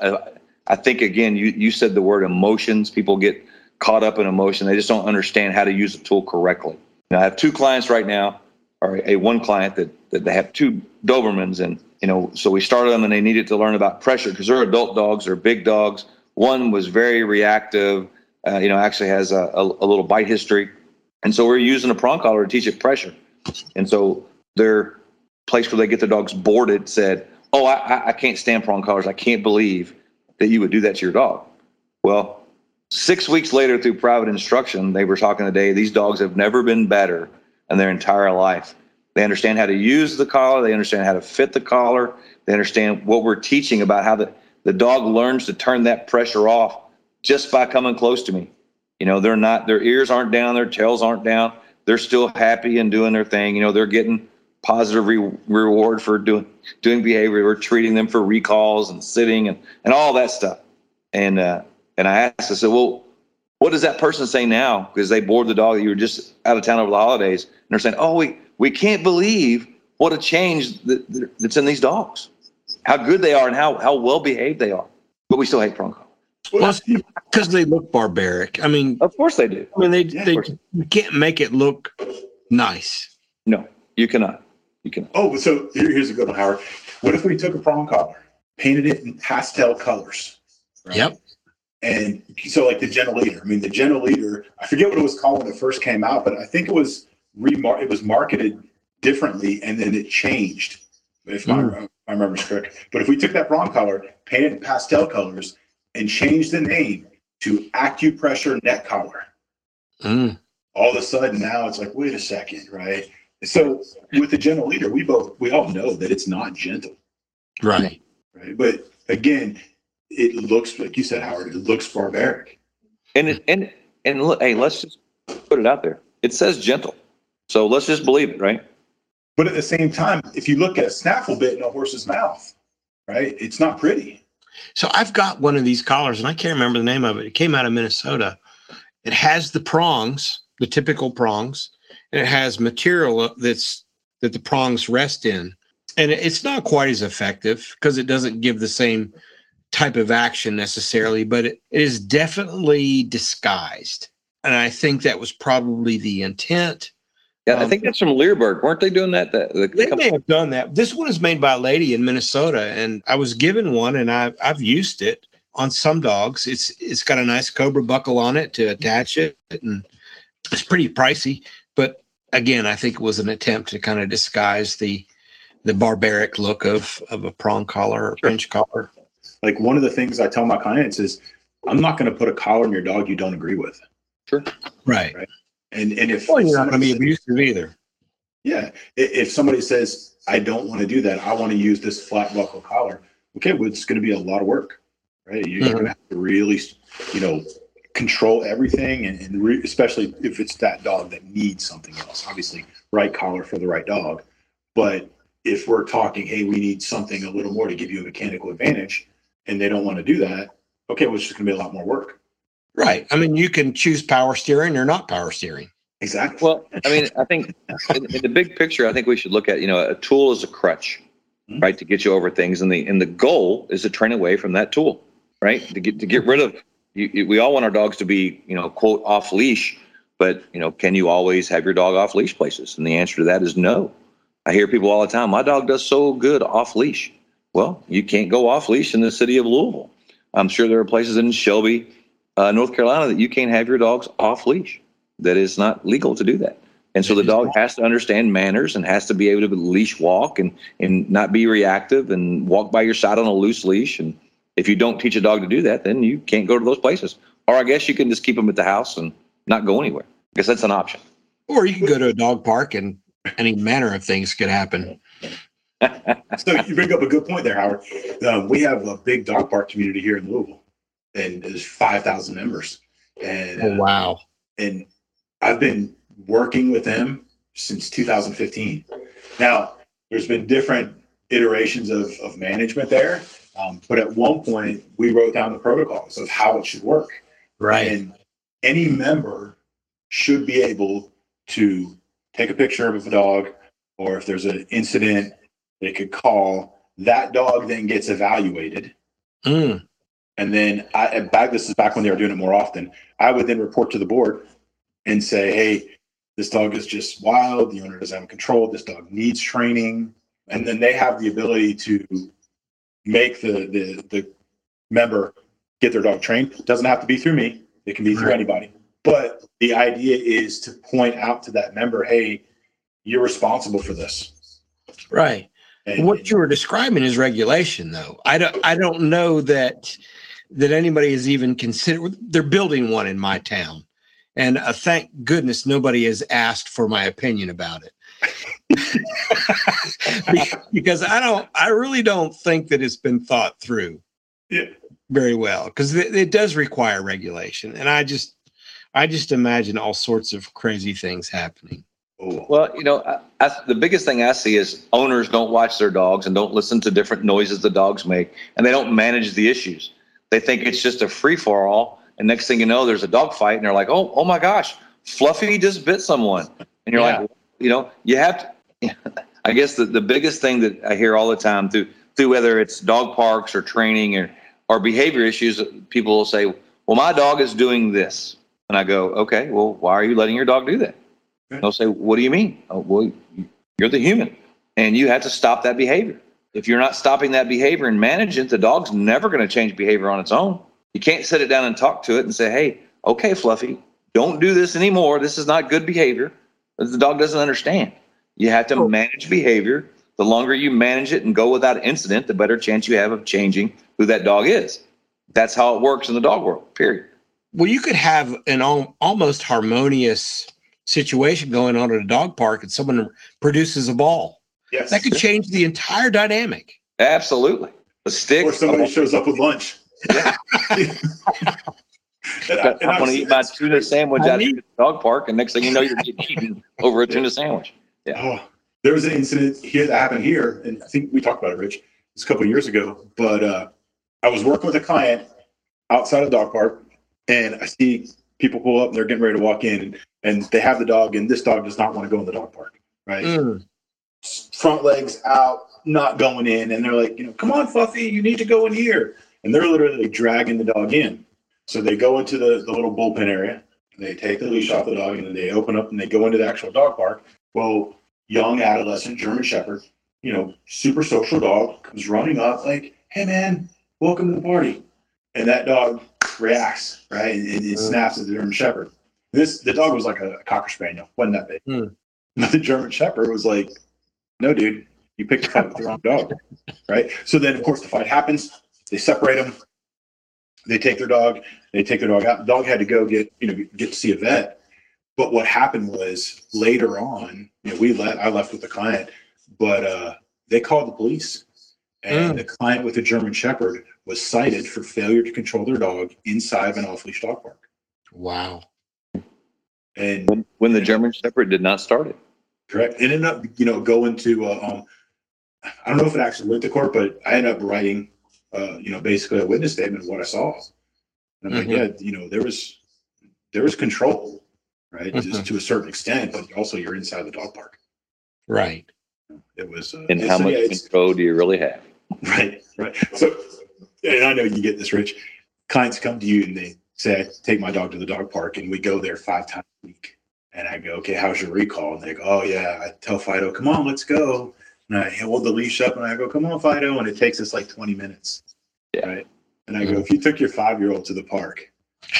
I think again, you, you said the word emotions. People get caught up in emotion. They just don't understand how to use a tool correctly. Now, I have two clients right now. or a one client that, that they have two Dobermans and you know, so we started them and they needed to learn about pressure because they're adult dogs, they're big dogs. One was very reactive, uh, you know, actually has a, a, a, little bite history. And so we're using a prong collar to teach it pressure. And so their place where they get their dogs boarded said, Oh, I, I can't stand prong collars. I can't believe that you would do that to your dog. Well, six weeks later, through private instruction, they were talking today. These dogs have never been better in their entire life. They understand how to use the collar. They understand how to fit the collar. They understand what we're teaching about how the, the dog learns to turn that pressure off just by coming close to me. You know, they're not, their ears aren't down, their tails aren't down. They're still happy and doing their thing. You know, they're getting positive re- reward for doing doing behavior. We're treating them for recalls and sitting and, and all that stuff. And uh, and I asked, I said, well, what does that person say now? Because they bored the dog. You were just out of town over the holidays, and they're saying, oh, we we can't believe what a change that, that's in these dogs, how good they are and how, how well behaved they are. But we still hate prong collars. Well, because they look barbaric. I mean, of course they do. I mean, they, yeah, they you can't make it look nice. No, you cannot. You can. Oh, so here, here's a good one, Howard. What if we took a prong collar, painted it in pastel colors? Right? Yep. And so, like the Gentle Leader. I mean, the Gentle Leader. I forget what it was called when it first came out, but I think it was remar- it was marketed differently and then it changed if my, mm. my memory's correct but if we took that prong collar painted in pastel colors and changed the name to acupressure neck collar mm. all of a sudden now it's like wait a second right so with the gentle leader we both we all know that it's not gentle right right but again it looks like you said howard it looks barbaric and it, and and look hey let's just put it out there it says gentle so let's just believe it, right? But at the same time, if you look at a snaffle bit in a horse's mouth, right, it's not pretty. So I've got one of these collars, and I can't remember the name of it. It came out of Minnesota. It has the prongs, the typical prongs, and it has material that's that the prongs rest in. And it's not quite as effective because it doesn't give the same type of action necessarily, but it is definitely disguised. And I think that was probably the intent yeah, I um, think that's from Leerburg. Weren't they doing that? The, the they company? may have done that. This one is made by a lady in Minnesota, and I was given one, and I've I've used it on some dogs. It's it's got a nice Cobra buckle on it to attach it, and it's pretty pricey. But again, I think it was an attempt to kind of disguise the the barbaric look of of a prong collar or pinch collar. Like one of the things I tell my clients is, I'm not going to put a collar on your dog you don't agree with. Sure. Right. right? And and if well, you're not going to be abusive either. Yeah, if somebody says I don't want to do that, I want to use this flat buckle collar. Okay, well, it's going to be a lot of work, right? You're mm-hmm. going to have to really, you know, control everything, and, and re- especially if it's that dog that needs something else. Obviously, right collar for the right dog, but if we're talking, hey, we need something a little more to give you a mechanical advantage, and they don't want to do that, okay, well, it's just going to be a lot more work. Right. I mean, you can choose power steering or not power steering. Exactly. Well, I mean, I think in, in, the big picture, I think we should look at you know a tool is a crutch, mm-hmm. right, to get you over things, and the and the goal is to train away from that tool, right, to get to get rid of. You, we all want our dogs to be you know quote off leash, but you know can you always have your dog off leash places? And the answer to that is no. I hear people all the time. My dog does so good off leash. Well, you can't go off leash in the city of Louisville. I'm sure there are places in Shelby uh, North Carolina that you can't have your dogs off leash. That is not legal to do that. And so the dog has to understand manners and has to be able to leash walk and, and not be reactive and walk by your side on a loose leash. And if you don't teach a dog to do that, then you can't go to those places. Or I guess you can just keep them at the house and not go anywhere. I guess that's an option. Or you can go to a dog park and any manner of things could happen. So you bring up a good point there, Howard. Um, we have a big dog park community here in Louisville and there's 5,000 members. And oh, wow. Uh, and I've been working with them since 2015. Now, there's been different iterations of, of management there. Um, but at one point, we wrote down the protocols of how it should work. Right. And any member should be able to take a picture of a dog, or if there's an incident, they could call. That dog then gets evaluated. Mm. And then I back this is back when they were doing it more often. I would then report to the board and say, hey, this dog is just wild. The owner doesn't have control. This dog needs training, and then they have the ability to make the the the member get their dog trained. It doesn't have to be through me. It can be through Right. anybody. But the idea is to point out to that member, hey, you're responsible for this. Right. And, What you were describing is regulation, though. I don't. I don't know that that anybody has even considered. They're building one in my town, and uh, thank goodness nobody has asked for my opinion about it. Because I don't. I really don't think that it's been thought through. Yeah. Very well, because it, it does require regulation, and I just, I just imagine all sorts of crazy things happening. Oh, Well, you know, I, I, the biggest thing I see is owners don't watch their dogs and don't listen to different noises the dogs make, and they don't manage the issues. They think it's just a free for all, and next thing you know, there's a dog fight, and they're like, "Oh, oh my gosh, Fluffy just bit someone," and you're Yeah. like, you know, you have to. I guess the, the biggest thing that I hear all the time through through whether it's dog parks or training or or behavior issues, people will say, "Well, my dog is doing this," and I go, "Okay, well, why are you letting your dog do that?" They'll say, "What do you mean?" Oh, well, you're the human, and you have to stop that behavior. If you're not stopping that behavior and managing it, the dog's never going to change behavior on its own. You can't sit it down and talk to it and say, "Hey, okay, Fluffy, don't do this anymore. This is not good behavior." The dog doesn't understand. You have to Oh. manage behavior. The longer you manage it and go without incident, the better chance you have of changing who that dog is. That's how it works in the dog world. Period. Well, you could have an almost harmonious situation going on at a dog park, and someone produces a ball. yes. That could change the entire dynamic. Absolutely. A stick. or somebody a- shows up with lunch. Yeah. I- I, and I've want to eat my this- tuna sandwich I out need- at the dog park, and next thing you know, you're getting eaten over a tuna sandwich. Yeah. Oh, there was an incident here that happened here, and I think we talked about it, Rich. It's a couple of years ago, but uh, I was working with a client outside of dog park, and I see people pull up and they're getting ready to walk in, and they have the dog, and this dog does not want to go in the dog park, right? Mm. Front legs out, not going in, and they're like, you know, come on, Fluffy, you need to go in here, and they're literally dragging the dog in. So they go into the, the little bullpen area, they take the leash off the dog, and then they open up and they go into the actual dog park. Well, young adolescent German Shepherd, you know, super social dog comes running up like, "Hey man, welcome to the party," and that dog reacts right and it, it snaps at the German Shepherd. This the dog was like a cocker spaniel, wasn't that big. But the German Shepherd was like, "No, dude, you picked a fight with the wrong dog." Right. So then, of course, the fight happens. They separate them. They take their dog. They take their dog out. The dog had to go get you know get to see a vet. But what happened was later on, you know, we let I left with the client, but uh, they called the police, and Mm. the client with the German Shepherd was cited for failure to control their dog inside of an off-leash dog park. Wow. And When, when the German Shepherd did not start it. correct, it ended up you know going to uh, um, I don't know if it actually went to court, but I ended up writing uh, you know basically a witness statement of what I saw. And I'm Mhm. like, yeah, you know, there was there was control, right, Mhm. just to a certain extent, but also you're inside the dog park. Right. It was, uh, And so, how much yeah, control do you really have? Right, right. So, and I know you get this, Rich. Clients come to you and they say, "Take my dog to the dog park," and we go there five times a week. And I go, "Okay, how's your recall?" And they go, "Oh yeah." I tell Fido, "Come on, let's go." And I hold the leash up and I go, "Come on, Fido," and it takes us like twenty minutes. Yeah. Right. And I go, "If you took your five-year-old to the park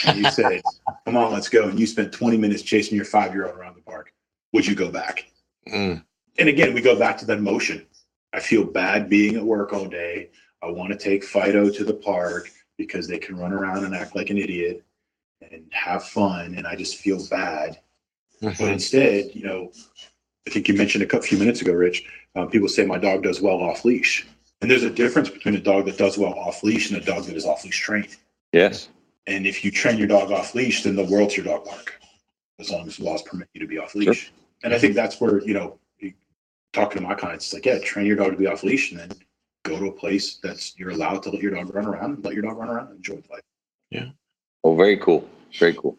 and you said, "Come on, let's go," and you spent twenty minutes chasing your five-year-old around the park, would you go back?" Mm. and again, we go back to that emotion. I feel bad being at work all day. I want to take Fido to the park because they can run around and act like an idiot and have fun, and I just feel bad. But Mhm. instead, you know, I think you mentioned a couple few minutes ago, Rich. Um, people say my dog does well off leash, and there's a difference between a dog that does well off leash and a dog that is off leash trained. Yes. And if you train your dog off leash, then the world's your dog park, as long as laws permit you to be off leash. And I think that's where you know, talking to my clients, it's like, yeah, train your dog to be off leash, and then go to a place that's you're allowed to let your dog run around, let your dog run around and enjoy life. Yeah. Well, very cool. Very cool.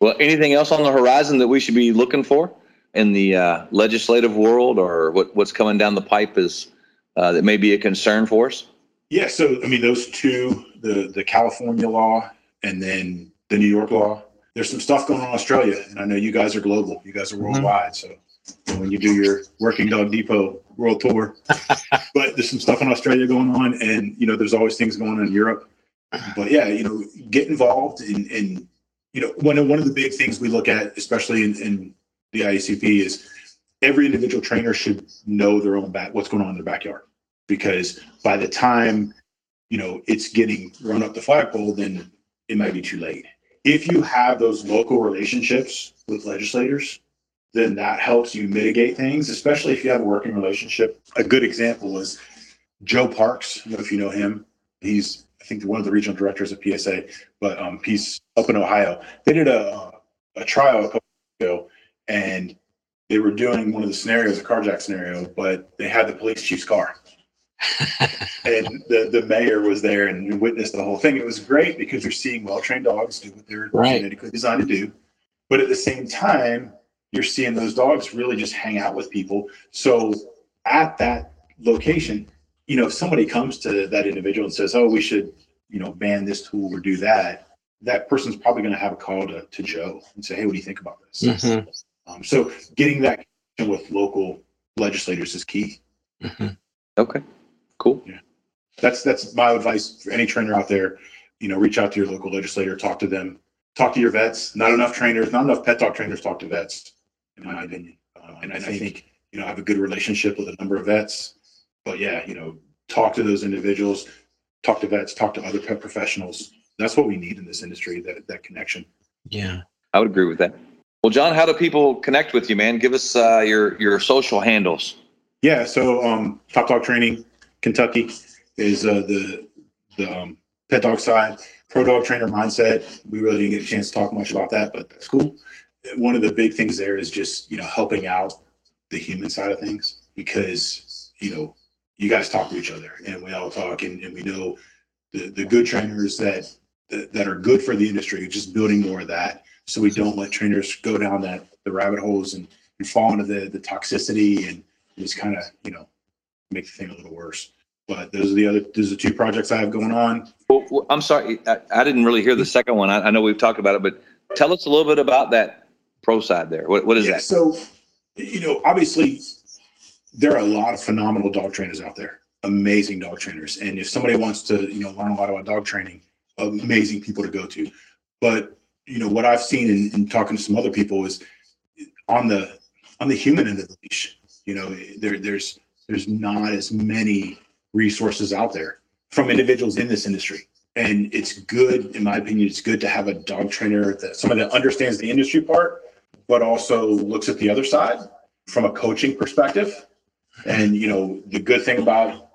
Well, anything else on the horizon that we should be looking for in the uh, legislative world, or what, what's coming down the pipe is uh, that may be a concern for us? Yeah, so I mean, those two, the the California law and then the New York law, there's some stuff going on in Australia, and I know you guys are global. You guys are worldwide. So when you do your Working Dog Depot World Tour, but there's some stuff in Australia going on, and you know there's always things going on in Europe. But yeah, you know, get involved in, in you know one of one of the big things we look at, especially in, in the IACP, is every individual trainer should know their own back what's going on in their backyard because by the time you know it's getting run up the flagpole, then it might be too late. If you have those local relationships with legislators, then that helps you mitigate things, especially if you have a working relationship. A good example is Joe Parks. I don't know if you know him. He's, I think, one of the regional directors of PSA, but um, he's up in Ohio. They did a, a trial a couple ago, and they were doing one of the scenarios, a carjack scenario, but they had the police chief's car. and the, the mayor was there and witnessed the whole thing. It was great because you're seeing well trained dogs do what they're Right. genetically designed to do. But at the same time, you're seeing those dogs really just hang out with people. So at that location, you know, if somebody comes to that individual and says, Oh, we should, you know, ban this tool or do that, that person's probably going to have a call to, to Joe and say, Hey, what do you think about this? Mhm. Um, so getting that connection with local legislators is key. Mhm. Okay, cool. Yeah. That's that's my advice for any trainer out there. You know, reach out to your local legislator, talk to them, talk to your vets. Not enough trainers, not enough pet dog trainers talk to vets, in my opinion. Uh, and I think you know I have a good relationship with a number of vets. But yeah, you know, talk to those individuals, talk to vets, talk to other pet professionals. That's what we need in this industry. That that connection. Yeah. I would agree with that. Well, John, how do people connect with you, man? Give us uh, your your social handles. Yeah, so um, Top Dog Training, Kentucky is uh, the the um, pet dog side. Pro Dog Trainer Mindset. We really didn't get a chance to talk much about that, but that's cool. One of the big things there is just you know helping out the human side of things because you know you guys talk to each other and we all talk and, and we know the the good trainers that that are good for the industry. Just building more of that so we don't let trainers go down that the rabbit holes and, and fall into the the toxicity and just kind of you know make the thing a little worse. But those are the other those are two projects I have going on. Well, I'm sorry, I, I didn't really hear the second one. I, I know we've talked about it, but tell us a little bit about that pro side there. What, what is yeah, that? so you know, obviously there are a lot of phenomenal dog trainers out there, amazing dog trainers. And if somebody wants to, you know, learn a lot about dog training, amazing people to go to. But you know, what I've seen in, in talking to some other people is on the on the human end of the leash. You know, there there's there's not as many resources out there from individuals in this industry. And it's good, in my opinion, it's good to have a dog trainer that somebody that understands the industry part, but also looks at the other side from a coaching perspective. And you know, the good thing about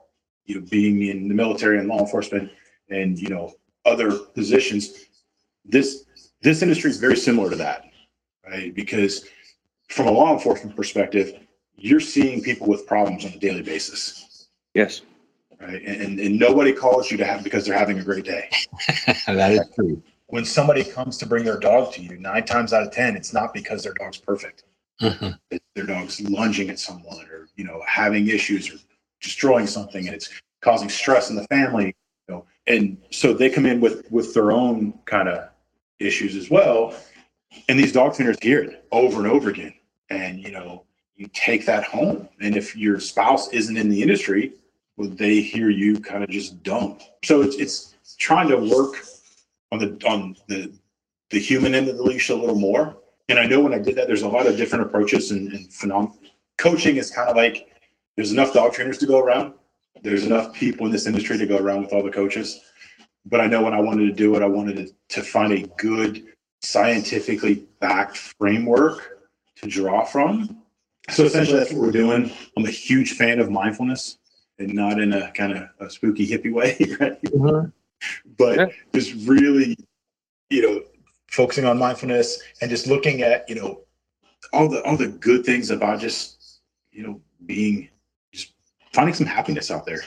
you know being in the military and law enforcement and you know other positions, this this industry is very similar to that, right? Because from a law enforcement perspective, you're seeing people with problems on a daily basis, Yes. right? And and, and nobody calls you to have because they're having a great day. that is true. When somebody comes to bring their dog to you, nine times out of ten, it's not because their dog's perfect. Mhm. It's their dog's lunging at someone or you know having issues or destroying something, and it's causing stress in the family. You know, and so they come in with with their own kind of issues as well. And these dog trainers hear it over and over again. And you know, you take that home. And if your spouse isn't in the industry, well, they hear you kind of just dump. So it's it's trying to work on the on the the human end of the leash a little more. And I know when I did that, there's a lot of different approaches and, and phenom- coaching is kind of like there's enough dog trainers to go around. There's enough people in this industry to go around with all the coaches. But I know when I wanted to do it, I wanted to, to find a good scientifically backed framework to draw from. So essentially, that's what we're doing. I'm a huge fan of mindfulness and not in a kind of a spooky hippie way, right? Mhm. But Yeah. just really, you know, focusing on mindfulness and just looking at, you know, all the all the good things about just, you know, being just finding some happiness out there.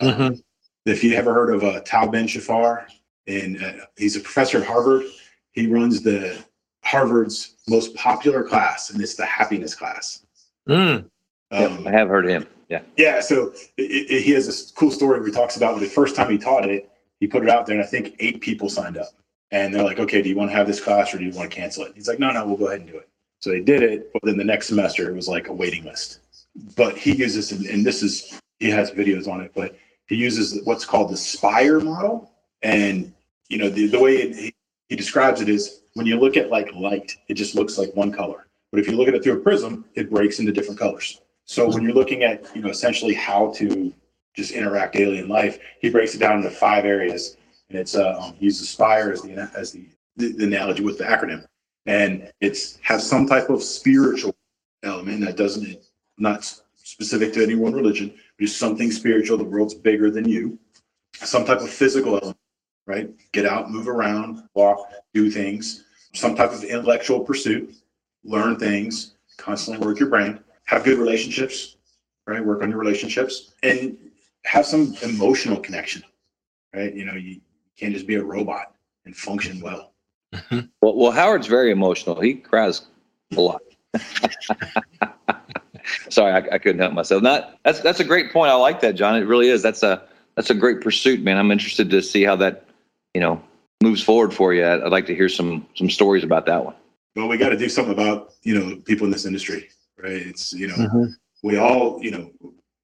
Mhm. If you ever heard of uh, Tal Ben Shahar, and uh, he's a professor at Harvard, he runs the Harvard's most popular class, and it's the happiness class. Mm. Um, I have heard of him. Yeah. yeah, so it, it, he has a cool story where he talks about the first time he taught it, he put it out there, and I think eight people signed up. And they're like, okay, do you want to have this class or do you want to cancel it? He's like, no, no, we'll go ahead and do it. So they did it. But then the next semester, it was like a waiting list. But he uses, and, this is, he has videos on it, but he uses what's called the Spire model. And, you know, the, the way it, he describes it is when you look at like light, it just looks like one color. But if you look at it through a prism, it breaks into different colors. So when you're looking at, you know, essentially how to just interact daily in life, he breaks it down into five areas. And it's uh, um, he uses Spire as the as the, the, the analogy with the acronym, and it's has some type of spiritual element that doesn't not specific to any one religion, but just something spiritual. The world's bigger than you. Some type of physical element, right? Get out, move around, walk, do things. Some type of intellectual pursuit, learn things, constantly work your brain, have good relationships, right? Work on your relationships, and have some emotional connection, right? You know, you can't just be a robot and function mm-hmm. well. Mm-hmm. Well, well, Howard's very emotional. He cries a lot. Sorry, I, I couldn't help myself. Not that's that's a great point. I like that, John. It really is. That's a that's a great pursuit, man. I'm interested to see how that you know moves forward for you. I'd, I'd like to hear some some stories about that one. Well, we got to do something about you know people in this industry, right? It's you know mm-hmm. we all you know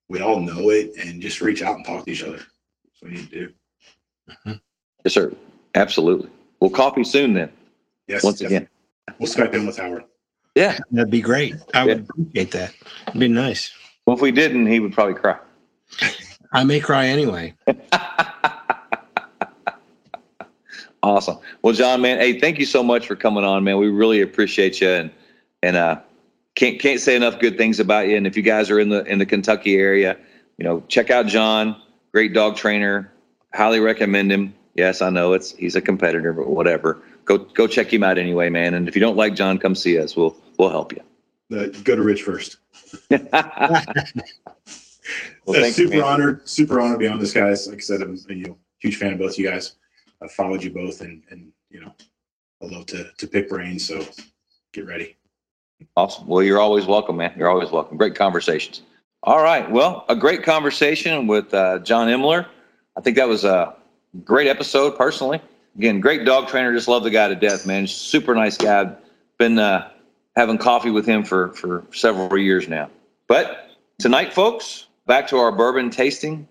we all know it, and just reach out and talk to each other. That's what we need to do. Yes, sir. Absolutely. We'll coffee soon then. Yes. Once definitely. again. we'll Skype in with Howard. Yeah. That'd be great. I would appreciate that. It'd be nice. Well, if we didn't, he would probably cry. I may cry anyway. Awesome. Well, John, man, hey, thank you so much for coming on, man. We really appreciate you, and and uh, can't can't say enough good things about you. And if you guys are in the in the Kentucky area, you know, check out John. Great dog trainer. Highly recommend him. Yes, I know it's he's a competitor, but whatever. Go go check him out anyway, man. And if you don't like John, come see us. We'll we'll help you. Uh, go to Rich first. well, Uh, you, super man. honored, super honored to be on this, guys. Like I said, I'm a you know, huge fan of both you guys. I followed you both, and and you know, I love to to pick brains. So get ready. Awesome. Well, you're always welcome, man. You're always welcome. Great conversations. All right. Well, a great conversation with uh, John Imler. I think that was a great episode, personally. Again, great dog trainer. Just love the guy to death, man. Super nice guy. Been uh, having coffee with him for, for several years now. But tonight, folks, back to our bourbon tasting.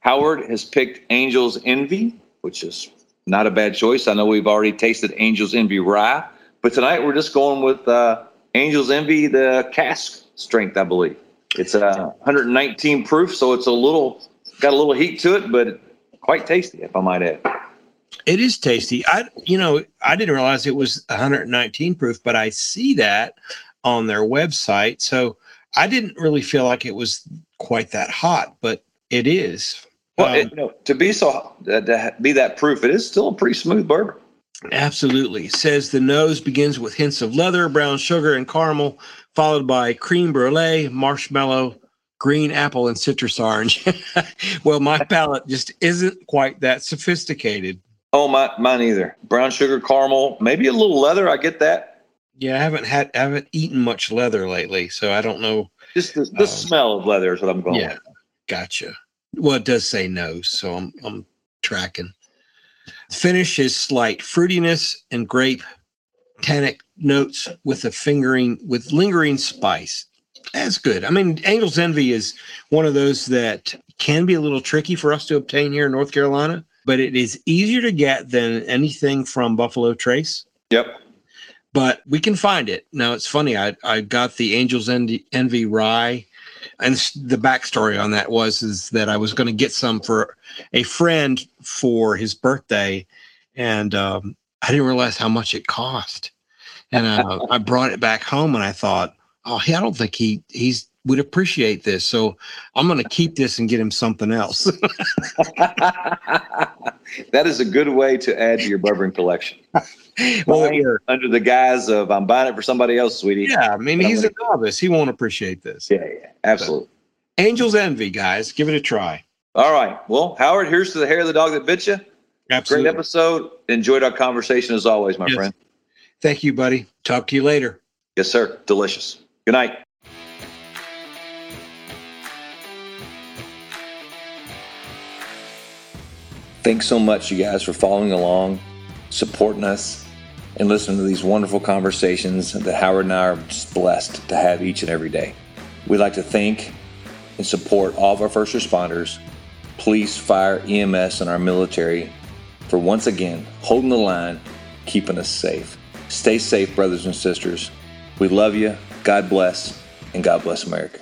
Howard has picked Angel's Envy, which is not a bad choice. I know we've already tasted Angel's Envy Rye, but tonight we're just going with uh, Angel's Envy, the cask strength, I believe. It's uh, 119 proof, so it's a little got a little heat to it, but quite tasty, if I might add. It is tasty. I, you know, I didn't realize it was 119 proof, but I see that on their website. So I didn't really feel like it was quite that hot, but it is. Well, Um, it, you know, to be so uh, to be that proof, it is still a pretty smooth bourbon. Absolutely. Says the nose begins with hints of leather, brown sugar, and caramel, followed by cream brulee, marshmallow, green apple, and citrus orange. well, my palate just isn't quite that sophisticated. Oh, my, mine either. Brown sugar, caramel, maybe a little leather. I get that. Yeah, I haven't had, I haven't eaten much leather lately, so I don't know. Just the, the Um, smell of leather is what I'm going. Yeah, with. gotcha. Well, it does say nose, so I'm I'm tracking. Finish is slight fruitiness and grape tannic notes with a fingering with lingering spice. That's good. I mean, Angel's Envy is one of those that can be a little tricky for us to obtain here in North Carolina, but it is easier to get than anything from Buffalo Trace. Yep. But we can find it. Now it's funny. I I got the Angel's Envy, Envy rye, and the backstory on that was is that I was going to get some for a friend for his birthday, and um, I didn't realize how much it cost. And uh, I brought it back home, and I thought, oh, I don't think he he's would appreciate this. So I'm going to keep this and get him something else. that is a good way to add to your bourbon collection. well, it under the guise of I'm buying it for somebody else, sweetie. yeah, I mean, But he's a novice. He won't appreciate this. yeah, yeah, absolutely. Angel's Envy, guys, give it a try. All right. Well, Howard, here's to the hair of the dog that bit you. Absolutely. Great episode. Enjoyed our conversation as always, my Yes. friend. Thank you, buddy. Talk to you later. Yes, sir. Delicious. Good night. Thanks so much, you guys, for following along, supporting us, and listening to these wonderful conversations that Howard and I are just blessed to have each and every day. We'd like to thank and support all of our first responders, police, fire, EMS, and our military for once again holding the line, keeping us safe. Stay safe, brothers and sisters. We love you. God bless, and God bless America.